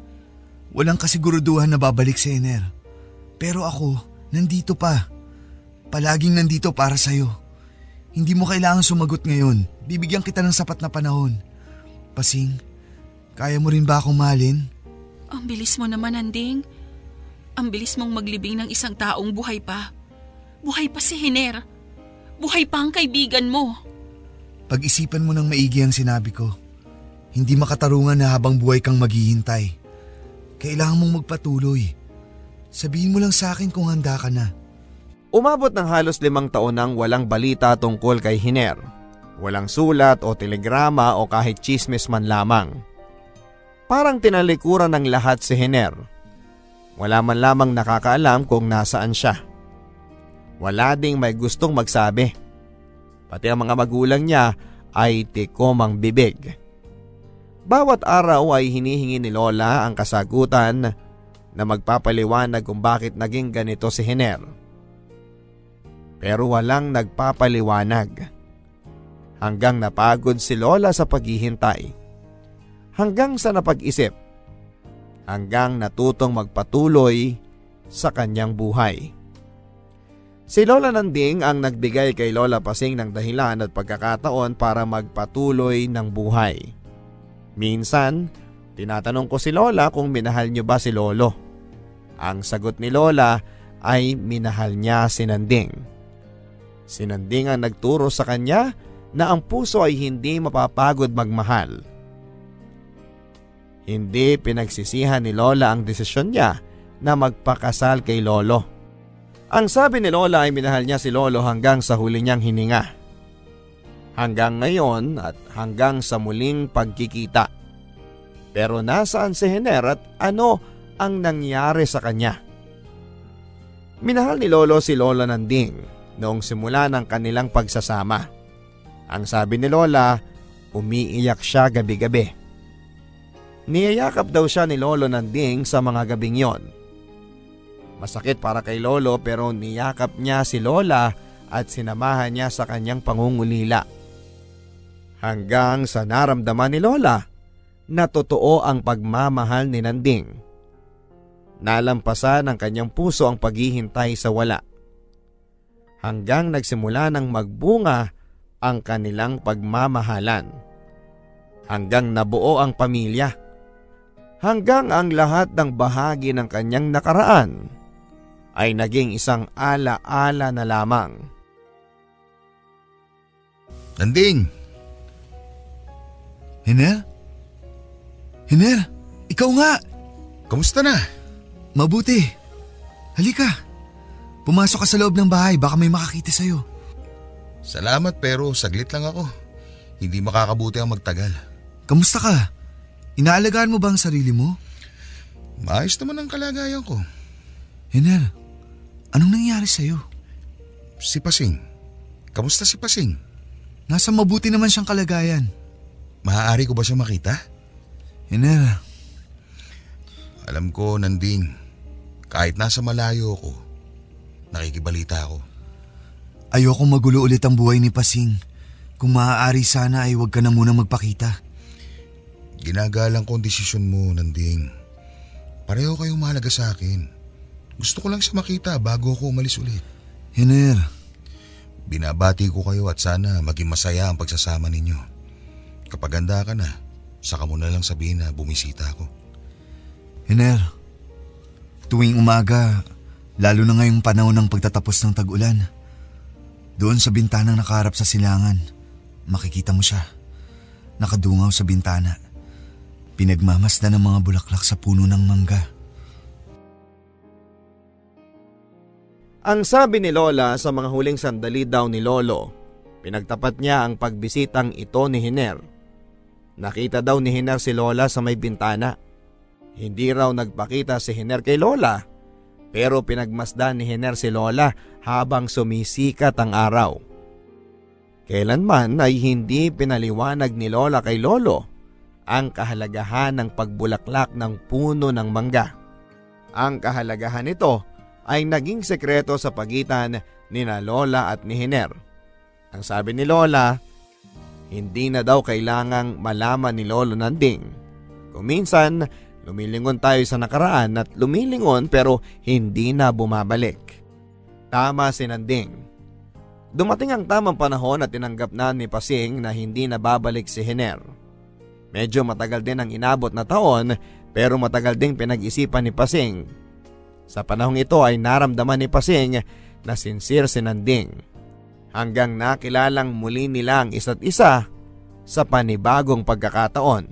Walang kasiguruduhan na babalik si Ener. Pero ako, nandito pa. Palaging nandito para sa'yo. Hindi mo kailangan sumagot ngayon. Bibigyan kita ng sapat na panahon. Pasing, kaya mo rin ba akong mahalin? Ang bilis mo naman, Anding. Ang bilis mong maglibing ng isang taong buhay pa. Buhay pa si Hiner. Buhay pa ang kaibigan mo. Pag-isipan mo ng maigi ang sinabi ko. Hindi makatarungan na habang buhay kang maghihintay. Kailangan mong magpatuloy. Sabihin mo lang sa akin kung handa ka na. Umabot ng halos limang taon nang walang balita tungkol kay Hiner. Walang sulat o telegrama o kahit chismes man lamang. Parang tinalikuran ng lahat si Hiner. Wala man lamang nakakaalam kung nasaan siya. Wala ding may gustong magsabi. Pati ang mga magulang niya ay tikomang bibig. Bawat araw ay hinihingi ni Lola ang kasagutan na magpapaliwanag kung bakit naging ganito si Hiner. Pero walang nagpapaliwanag. Hanggang napagod si Lola sa paghihintay. Hanggang sa napag-isip. Hanggang natutong magpatuloy sa kanyang buhay. Si Lola Nanding ang nagbigay kay Lola Pasing ng dahilan at pagkakataon para magpatuloy ng buhay. Minsan, tinatanong ko si Lola kung minahal niyo ba si Lolo. Ang sagot ni Lola ay minahal niya si Nanding. Si Nanding ang nagturo sa kanya na ang puso ay hindi mapapagod magmahal. Hindi pinagsisihan ni Lola ang desisyon niya na magpakasal kay Lolo. Ang sabi ni Lola ay minahal niya si Lolo hanggang sa huli niyang hininga. Hanggang ngayon at hanggang sa muling pagkikita. Pero nasaan si Hener at ano ang nangyari sa kanya? Minahal ni Lolo si Lola Nanding noong simula ng kanilang pagsasama. Ang sabi ni Lola, umiiyak siya gabi-gabi. Niyayakap daw siya ni Lolo Nanding sa mga gabing yon. Masakit para kay Lolo pero niyakap niya si Lola at sinamahan niya sa kanyang pangungulila. Hanggang sa naramdaman ni Lola na totoo ang pagmamahal ni Nanding. Nalampasan ng kanyang puso ang paghihintay sa wala. Hanggang nagsimula ng magbunga ang kanilang pagmamahalan. Hanggang nabuo ang pamilya. Hanggang ang lahat ng bahagi ng kanyang nakaraan ay naging isang ala-ala na lamang. Nanding! Hiner? Hiner, ikaw nga! Kamusta na? Mabuti. Halika. Pumasok ka sa loob ng bahay, baka may makakita sa'yo. Salamat pero saglit lang ako. Hindi makakabuti ang magtagal. Kamusta ka? Inaalagaan mo ba ang sarili mo? Maayos naman ang kalagayan ko. Hiner, anong nangyari sa'yo? Si Pasing. Kamusta si Pasing? Nasa mabuti naman siyang kalagayan. Maaari ko ba siya makita? Hiner, Alam ko, Nanding, kahit nasa malayo ako, nakikibalita ako. ayoko magulo ulit ang buhay ni Pasing. Kung maaari sana ay huwag ka na muna magpakita. Ginagalang ko ang desisyon mo, Nanding. Pareho kayong mahalaga sa akin. Gusto ko lang siya makita bago ako umalis ulit. Hiner, Binabati ko kayo at sana maging masaya ang pagsasama ninyo. Kapag handa ka na, saka mo na lang sabihin na bumisita ako. Hiner, tuwing umaga, lalo na ngayong panahon ng pagtatapos ng tag-ulan, doon sa bintanang nakaharap sa silangan, makikita mo siya. Nakadungaw sa bintana. Pinagmamasdan ng mga bulaklak sa puno ng mangga. Ang sabi ni Lola sa mga huling sandali daw ni Lolo, pinagtapat niya ang pagbisitang ito ni Hiner. Nakita daw ni Hiner si Lola sa may bintana. Hindi raw nagpakita si Hiner kay Lola, pero pinagmasdan ni Hiner si Lola habang sumisikat ang araw. Kailanman ay hindi pinaliwanag ni Lola kay Lolo ang kahalagahan ng pagbulaklak ng puno ng mangga. Ang kahalagahan nito ay naging sekreto sa pagitan ni na Lola at ni Hiner. Ang sabi ni Lola, hindi na daw kailangang malaman ni Lolo Nanding. Kung minsan, lumilingon tayo sa nakaraan at lumilingon pero hindi na bumabalik. Tama si Nanding. Dumating ang tamang panahon at tinanggap na ni Pasing na hindi na babalik si Hiner. Medyo matagal din ang inabot na taon pero matagal ding pinag-isipan ni Pasing sa panahong ito ay naramdaman ni Pasing na sincere si Nanding hanggang nakilalang muli nila ang isa't isa sa panibagong pagkakataon.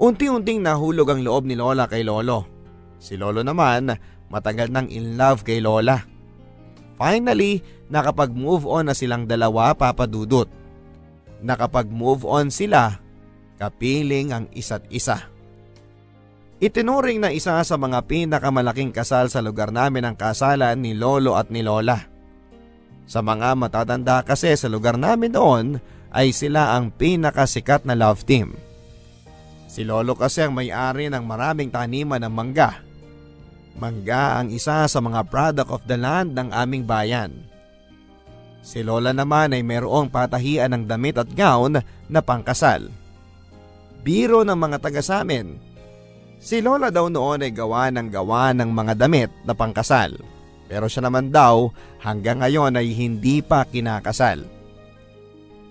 Unti-unting nahulog ang loob ni Lola kay Lolo. Si Lolo naman matagal nang in love kay Lola. Finally, nakapag-move on na silang dalawa papadudot. Nakapag-move on sila, kapiling ang isa't isa. Itinuring na isa sa mga pinakamalaking kasal sa lugar namin ang kasalan ni Lolo at ni Lola. Sa mga matatanda kasi sa lugar namin noon ay sila ang pinakasikat na love team. Si Lolo kasi ang may-ari ng maraming taniman ng mangga. Mangga ang isa sa mga product of the land ng aming bayan. Si Lola naman ay mayroong patahian ng damit at gown na pangkasal. Biro ng mga taga sa amin Si Lola daw noon ay gawa ng gawa ng mga damit na pangkasal. Pero siya naman daw hanggang ngayon ay hindi pa kinakasal.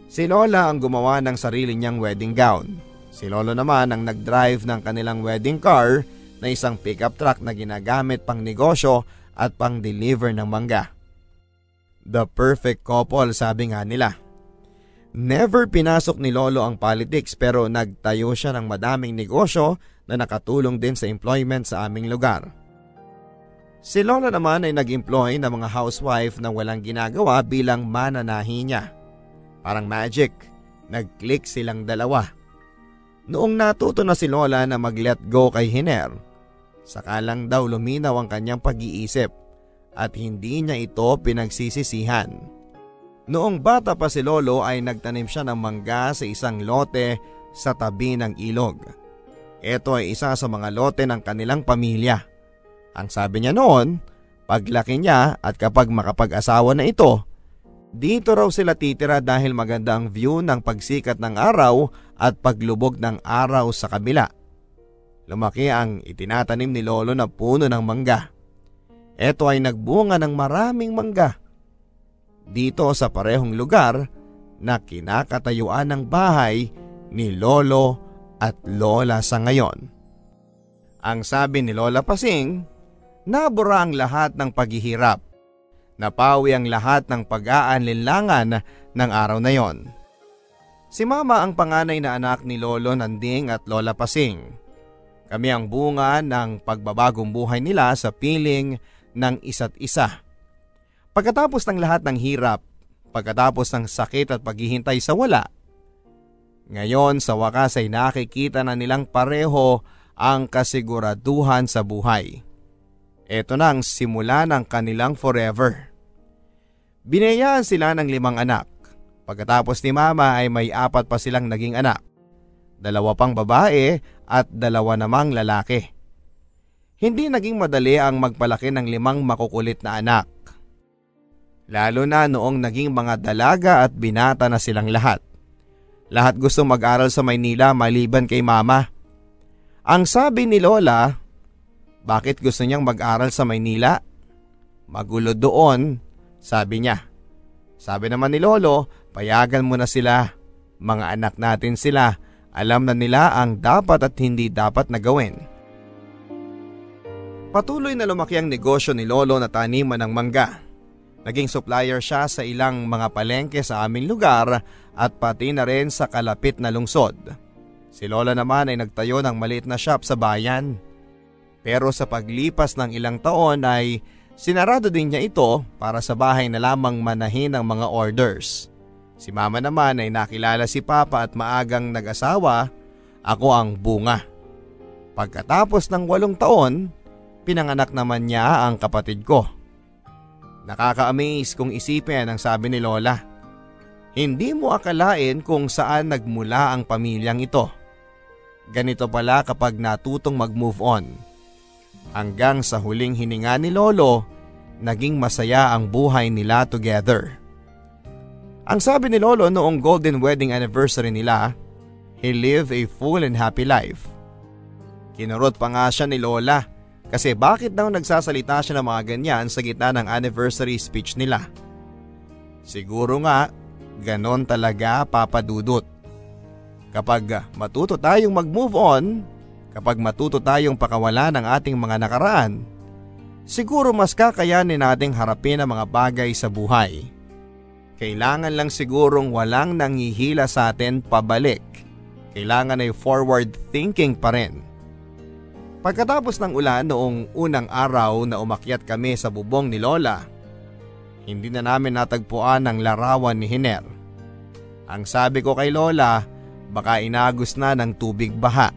Si Lola ang gumawa ng sarili niyang wedding gown. Si Lolo naman ang nag-drive ng kanilang wedding car na isang pickup truck na ginagamit pang negosyo at pang deliver ng mangga. The perfect couple sabi nga nila. Never pinasok ni Lolo ang politics pero nagtayo siya ng madaming negosyo na nakatulong din sa employment sa aming lugar. Si Lola naman ay nag-employ ng mga housewife na walang ginagawa bilang mananahi niya. Parang magic, nag-click silang dalawa. Noong natuto na si Lola na mag-let go kay Hiner, saka lang daw luminaw ang kanyang pag-iisip at hindi niya ito pinagsisisihan. Noong bata pa si Lolo ay nagtanim siya ng mangga sa isang lote sa tabi ng ilog. Ito ay isa sa mga lote ng kanilang pamilya. Ang sabi niya noon, paglaki niya at kapag makapag-asawa na ito, dito raw sila titira dahil maganda ang view ng pagsikat ng araw at paglubog ng araw sa kabila. Lumaki ang itinatanim ni Lolo na puno ng mangga. Ito ay nagbunga ng maraming mangga dito sa parehong lugar na kinakatayuan ng bahay ni Lolo at Lola sa ngayon. Ang sabi ni Lola Pasing, nabura ang lahat ng paghihirap. Napawi ang lahat ng pag-aanlinlangan ng araw na yon. Si Mama ang panganay na anak ni Lolo Nanding at Lola Pasing. Kami ang bunga ng pagbabagong buhay nila sa piling ng isa't isa. Pagkatapos ng lahat ng hirap, pagkatapos ng sakit at paghihintay sa wala, ngayon sa wakas ay nakikita na nilang pareho ang kasiguraduhan sa buhay. Ito na ang simula ng kanilang forever. Binayaan sila ng limang anak. Pagkatapos ni mama ay may apat pa silang naging anak. Dalawa pang babae at dalawa namang lalaki. Hindi naging madali ang magpalaki ng limang makukulit na anak. Lalo na noong naging mga dalaga at binata na silang lahat. Lahat gusto mag-aral sa Maynila maliban kay mama. Ang sabi ni Lola, bakit gusto niyang mag-aral sa Maynila? Magulo doon, sabi niya. Sabi naman ni Lolo, payagan mo na sila. Mga anak natin sila, alam na nila ang dapat at hindi dapat na gawin. Patuloy na lumaki ang negosyo ni Lolo na taniman ng mangga. Naging supplier siya sa ilang mga palengke sa aming lugar at pati na rin sa kalapit na lungsod. Si Lola naman ay nagtayo ng maliit na shop sa bayan. Pero sa paglipas ng ilang taon ay sinarado din niya ito para sa bahay na lamang manahin ang mga orders. Si mama naman ay nakilala si papa at maagang nag-asawa, ako ang bunga. Pagkatapos ng walong taon, pinanganak naman niya ang kapatid ko. Nakaka-amaze kung isipin ang sabi ni Lola. Hindi mo akalain kung saan nagmula ang pamilyang ito. Ganito pala kapag natutong mag-move on. Hanggang sa huling hininga ni Lolo, naging masaya ang buhay nila together. Ang sabi ni Lolo noong golden wedding anniversary nila, he lived a full and happy life. Kinurot pa nga siya ni Lola kasi bakit daw nagsasalita siya ng mga ganyan sa gitna ng anniversary speech nila? Siguro nga, ganon talaga papadudot. Kapag matuto tayong mag-move on, kapag matuto tayong pakawala ng ating mga nakaraan, siguro mas kakayanin nating harapin ang mga bagay sa buhay. Kailangan lang sigurong walang nanghihila sa atin pabalik. Kailangan ay forward thinking pa rin Pagkatapos ng ulan noong unang araw na umakyat kami sa bubong ni Lola, hindi na namin natagpuan ang larawan ni Hiner. Ang sabi ko kay Lola, baka inagos na ng tubig baha.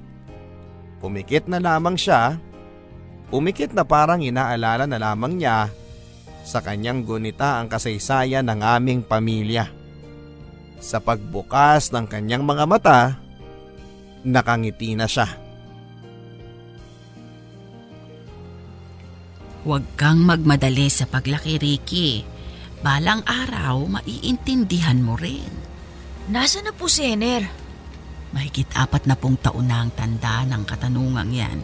Pumikit na lamang siya, pumikit na parang inaalala na lamang niya sa kanyang gunita ang kasaysayan ng aming pamilya. Sa pagbukas ng kanyang mga mata, nakangiti na siya. Huwag kang magmadali sa paglaki, Ricky. Balang araw, maiintindihan mo rin. Nasa na po si Ener? Mahigit apat na pong taon na ang tanda ng katanungang yan.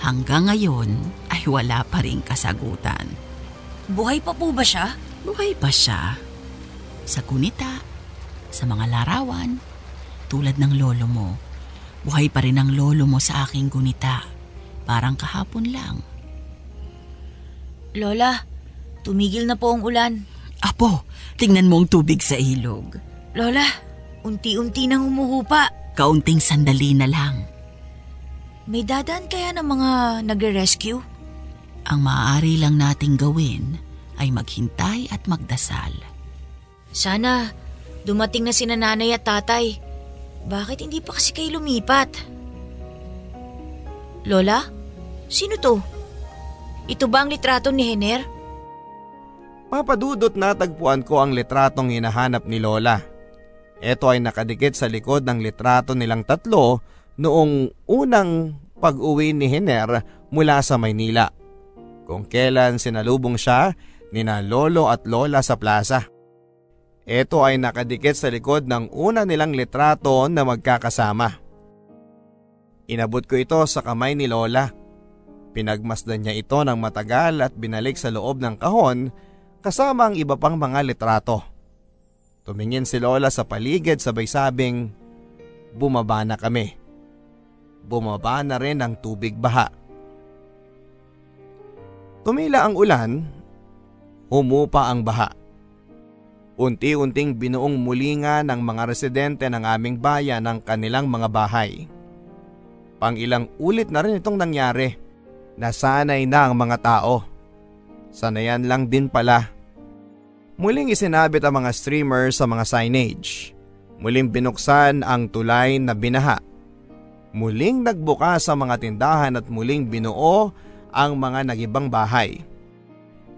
Hanggang ngayon ay wala pa rin kasagutan. Buhay pa po ba siya? Buhay pa siya. Sa kunita, sa mga larawan, tulad ng lolo mo. Buhay pa rin ang lolo mo sa aking gunita. Parang kahapon lang. Lola, tumigil na po ang ulan. Apo, tingnan mo ang tubig sa ilog. Lola, unti-unti nang humuhupa. Kaunting sandali na lang. May dadaan kaya ng mga nagre-rescue? Ang maaari lang nating gawin ay maghintay at magdasal. Sana dumating na si nanay at tatay. Bakit hindi pa kasi kayo lumipat? Lola? Sino to? Ito ba ang litrato ni Hener? Papadudot natagpuan ko ang litratong hinahanap ni Lola. Ito ay nakadikit sa likod ng litrato nilang tatlo noong unang pag-uwi ni Hener mula sa Maynila. Kung kailan sinalubong siya ni na lolo at lola sa plaza. Ito ay nakadikit sa likod ng una nilang litrato na magkakasama. Inabot ko ito sa kamay ni lola. Pinagmasdan niya ito ng matagal at binalik sa loob ng kahon kasama ang iba pang mga litrato. Tumingin si Lola sa paligid sabay sabing, bumaba na kami. Bumaba na rin ang tubig baha. Tumila ang ulan, humupa ang baha. Unti-unting binuong muli ng mga residente ng aming bayan ang kanilang mga bahay. Pang ilang ulit na rin itong nangyari. Nasanay na ang mga tao. Sanayan lang din pala. Muling isinabit ang mga streamers sa mga signage. Muling binuksan ang tulay na binaha. Muling nagbukas ang mga tindahan at muling binuo ang mga nagibang bahay.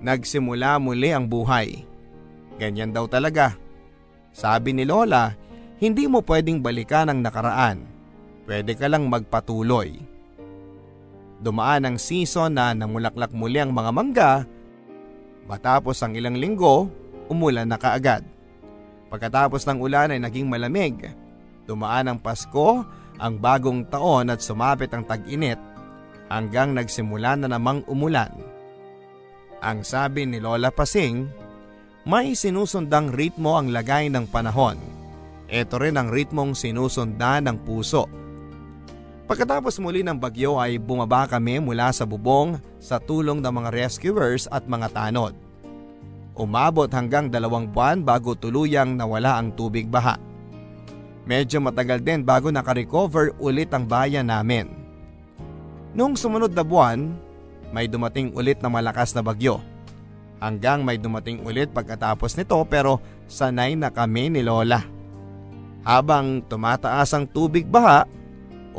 Nagsimula muli ang buhay. Ganyan daw talaga. Sabi ni Lola, hindi mo pwedeng balikan ang nakaraan. Pwede ka lang magpatuloy. Dumaan ang season na namulaklak muli ang mga mangga. Matapos ang ilang linggo, umulan na kaagad. Pagkatapos ng ulan ay naging malamig. Dumaan ang Pasko, ang bagong taon at sumapit ang tag-init hanggang nagsimula na namang umulan. Ang sabi ni Lola Pasing, may sinusundang ritmo ang lagay ng panahon. Ito rin ang ritmong sinusundan ng puso. Pagkatapos muli ng bagyo ay bumaba kami mula sa bubong sa tulong ng mga rescuers at mga tanod. Umabot hanggang dalawang buwan bago tuluyang nawala ang tubig baha. Medyo matagal din bago nakarecover ulit ang bayan namin. Noong sumunod na buwan, may dumating ulit na malakas na bagyo. Hanggang may dumating ulit pagkatapos nito pero sanay na kami ni Lola. Habang tumataas ang tubig baha,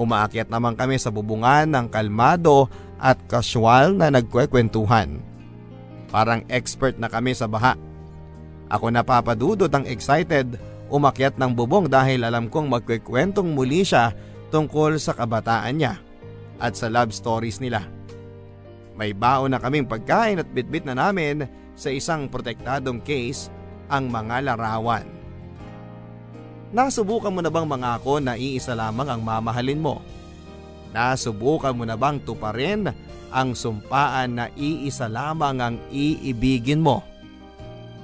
umaakyat naman kami sa bubungan ng kalmado at kasywal na nagkwekwentuhan. Parang expert na kami sa baha. Ako napapadudod ang excited umakyat ng bubong dahil alam kong magkikwentong muli siya tungkol sa kabataan niya at sa love stories nila. May baon na kaming pagkain at bitbit na namin sa isang protektadong case ang mga larawan. Nasubukan mo na bang mga ako na iisa lamang ang mamahalin mo? Nasubukan mo na bang tuparin ang sumpaan na iisa lamang ang iibigin mo.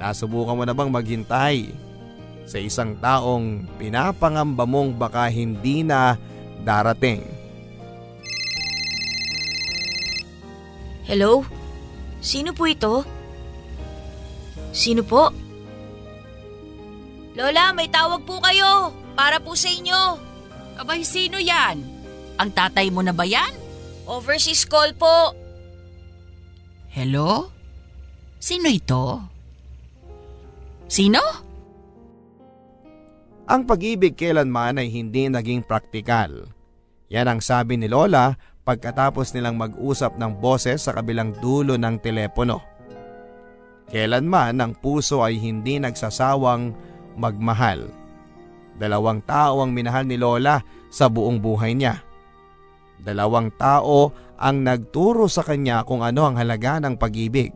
Nasubukan mo na bang maghintay sa isang taong pinapangamba mong baka hindi na darating? Hello? Sino po ito? Sino po? Lola, may tawag po kayo. Para po sa inyo. Abay, sino yan? Ang tatay mo na ba yan? Overseas call po. Hello? Sino ito? Sino? Ang pag-ibig kailanman ay hindi naging praktikal. Yan ang sabi ni Lola pagkatapos nilang mag-usap ng boses sa kabilang dulo ng telepono. Kailanman ang puso ay hindi nagsasawang magmahal. Dalawang tao ang minahal ni Lola sa buong buhay niya. Dalawang tao ang nagturo sa kanya kung ano ang halaga ng pag-ibig.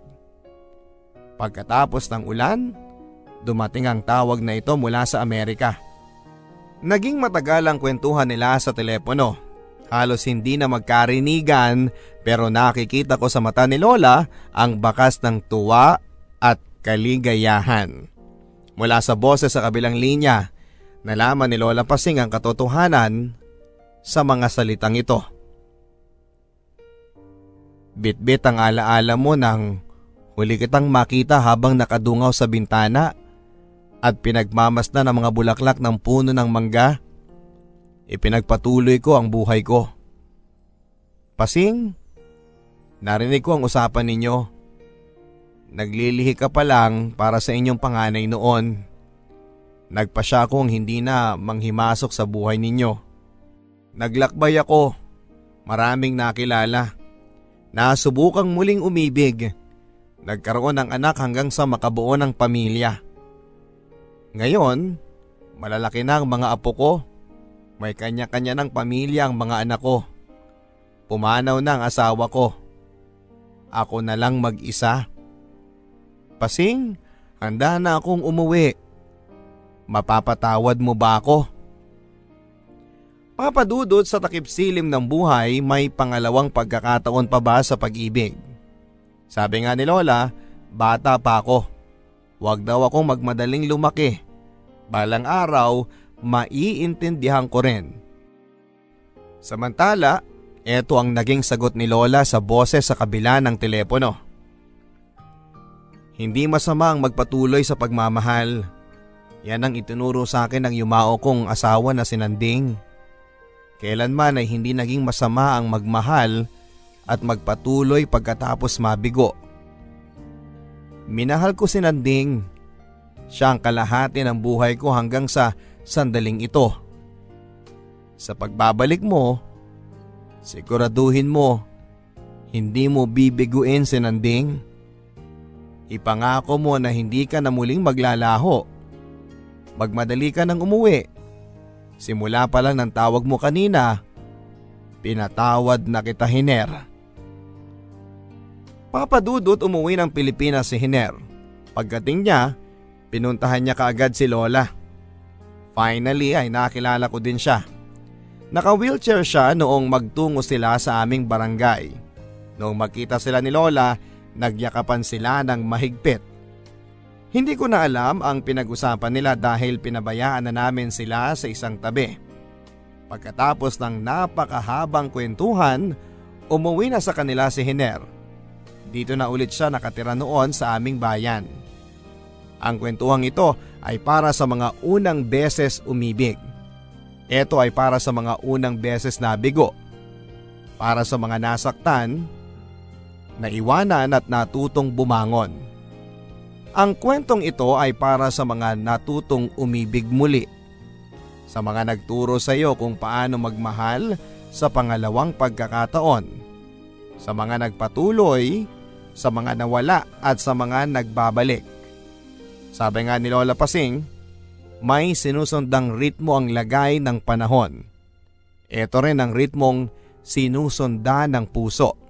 Pagkatapos ng ulan, dumating ang tawag na ito mula sa Amerika. Naging matagal ang kwentuhan nila sa telepono. Halos hindi na magkarinigan pero nakikita ko sa mata ni Lola ang bakas ng tuwa at kaligayahan. Mula sa boses sa kabilang linya, nalaman ni Lola Pasing ang katotohanan sa mga salitang ito. Bitbit ang alaala mo nang huli kitang makita habang nakadungaw sa bintana at pinagmamasdan ng mga bulaklak ng puno ng mangga. Ipinagpatuloy ko ang buhay ko. Pasing, Narinig ko ang usapan ninyo. Naglilihi ka pa lang para sa inyong panganay noon. Nagpa siya kong hindi na manghimasok sa buhay ninyo. Naglakbay ako. Maraming nakilala. Nasubukang muling umibig. Nagkaroon ng anak hanggang sa makabuo ng pamilya. Ngayon, malalaki na ang mga apo ko. May kanya-kanya ng pamilya ang mga anak ko. Pumanaw na ang asawa ko. Ako na lang mag-isa. Pasing, handa na akong umuwi. Mapapatawad mo ba ako? Papadudot sa takip silim ng buhay, may pangalawang pagkakataon pa ba sa pag-ibig? Sabi nga ni Lola, bata pa ako. Huwag daw akong magmadaling lumaki. Balang araw, maiintindihan ko rin. Samantala, eto ang naging sagot ni Lola sa boses sa kabila ng telepono. Hindi masama ang magpatuloy sa pagmamahal. Yan ang itinuro sa akin ng yumao kong asawa na sinanding. Kailanman ay hindi naging masama ang magmahal at magpatuloy pagkatapos mabigo. Minahal ko si Nanding. Siya ang kalahati ng buhay ko hanggang sa sandaling ito. Sa pagbabalik mo, siguraduhin mo, hindi mo bibiguin si Nanding. Ipangako mo na hindi ka na muling maglalaho. Magmadali ka nang umuwi Simula pa lang ng tawag mo kanina, pinatawad na kita Hiner. Papadudot umuwi ng Pilipinas si Hiner. Pagdating niya, pinuntahan niya kaagad si Lola. Finally ay nakilala ko din siya. Naka-wheelchair siya noong magtungo sila sa aming barangay. Noong magkita sila ni Lola, nagyakapan sila ng mahigpit. Hindi ko na alam ang pinag-usapan nila dahil pinabayaan na namin sila sa isang tabi. Pagkatapos ng napakahabang kwentuhan, umuwi na sa kanila si Hiner. Dito na ulit siya nakatira noon sa aming bayan. Ang kwentuhang ito ay para sa mga unang beses umibig. Ito ay para sa mga unang beses na bigo. Para sa mga nasaktan, naiwanan at natutong bumangon. Ang kwentong ito ay para sa mga natutong umibig muli. Sa mga nagturo sa iyo kung paano magmahal sa pangalawang pagkakataon. Sa mga nagpatuloy, sa mga nawala at sa mga nagbabalik. Sabi nga ni Lola Pasing, may sinusundang ritmo ang lagay ng panahon. Ito rin ang ritmong sinusunda ng puso.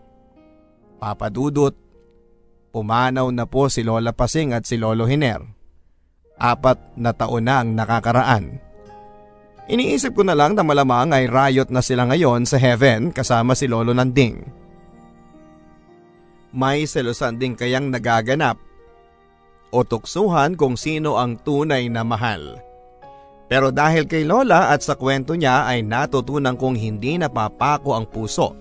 Papadudot Pumanaw na po si Lola Pasing at si Lolo Hiner. Apat na taon na ang nakakaraan. Iniisip ko na lang na malamang ay riot na sila ngayon sa heaven kasama si Lolo Nanding. May selosan din kayang nagaganap o tuksuhan kung sino ang tunay na mahal. Pero dahil kay Lola at sa kwento niya ay natutunan kong hindi napapako ang puso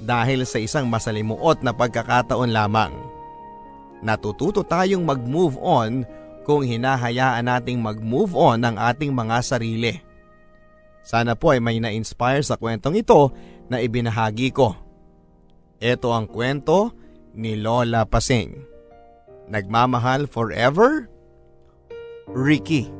dahil sa isang masalimuot na pagkakataon lamang natututo tayong mag-move on kung hinahayaan nating mag-move on ang ating mga sarili. Sana po ay may na-inspire sa kwentong ito na ibinahagi ko. Ito ang kwento ni Lola Pasing. Nagmamahal forever? Ricky.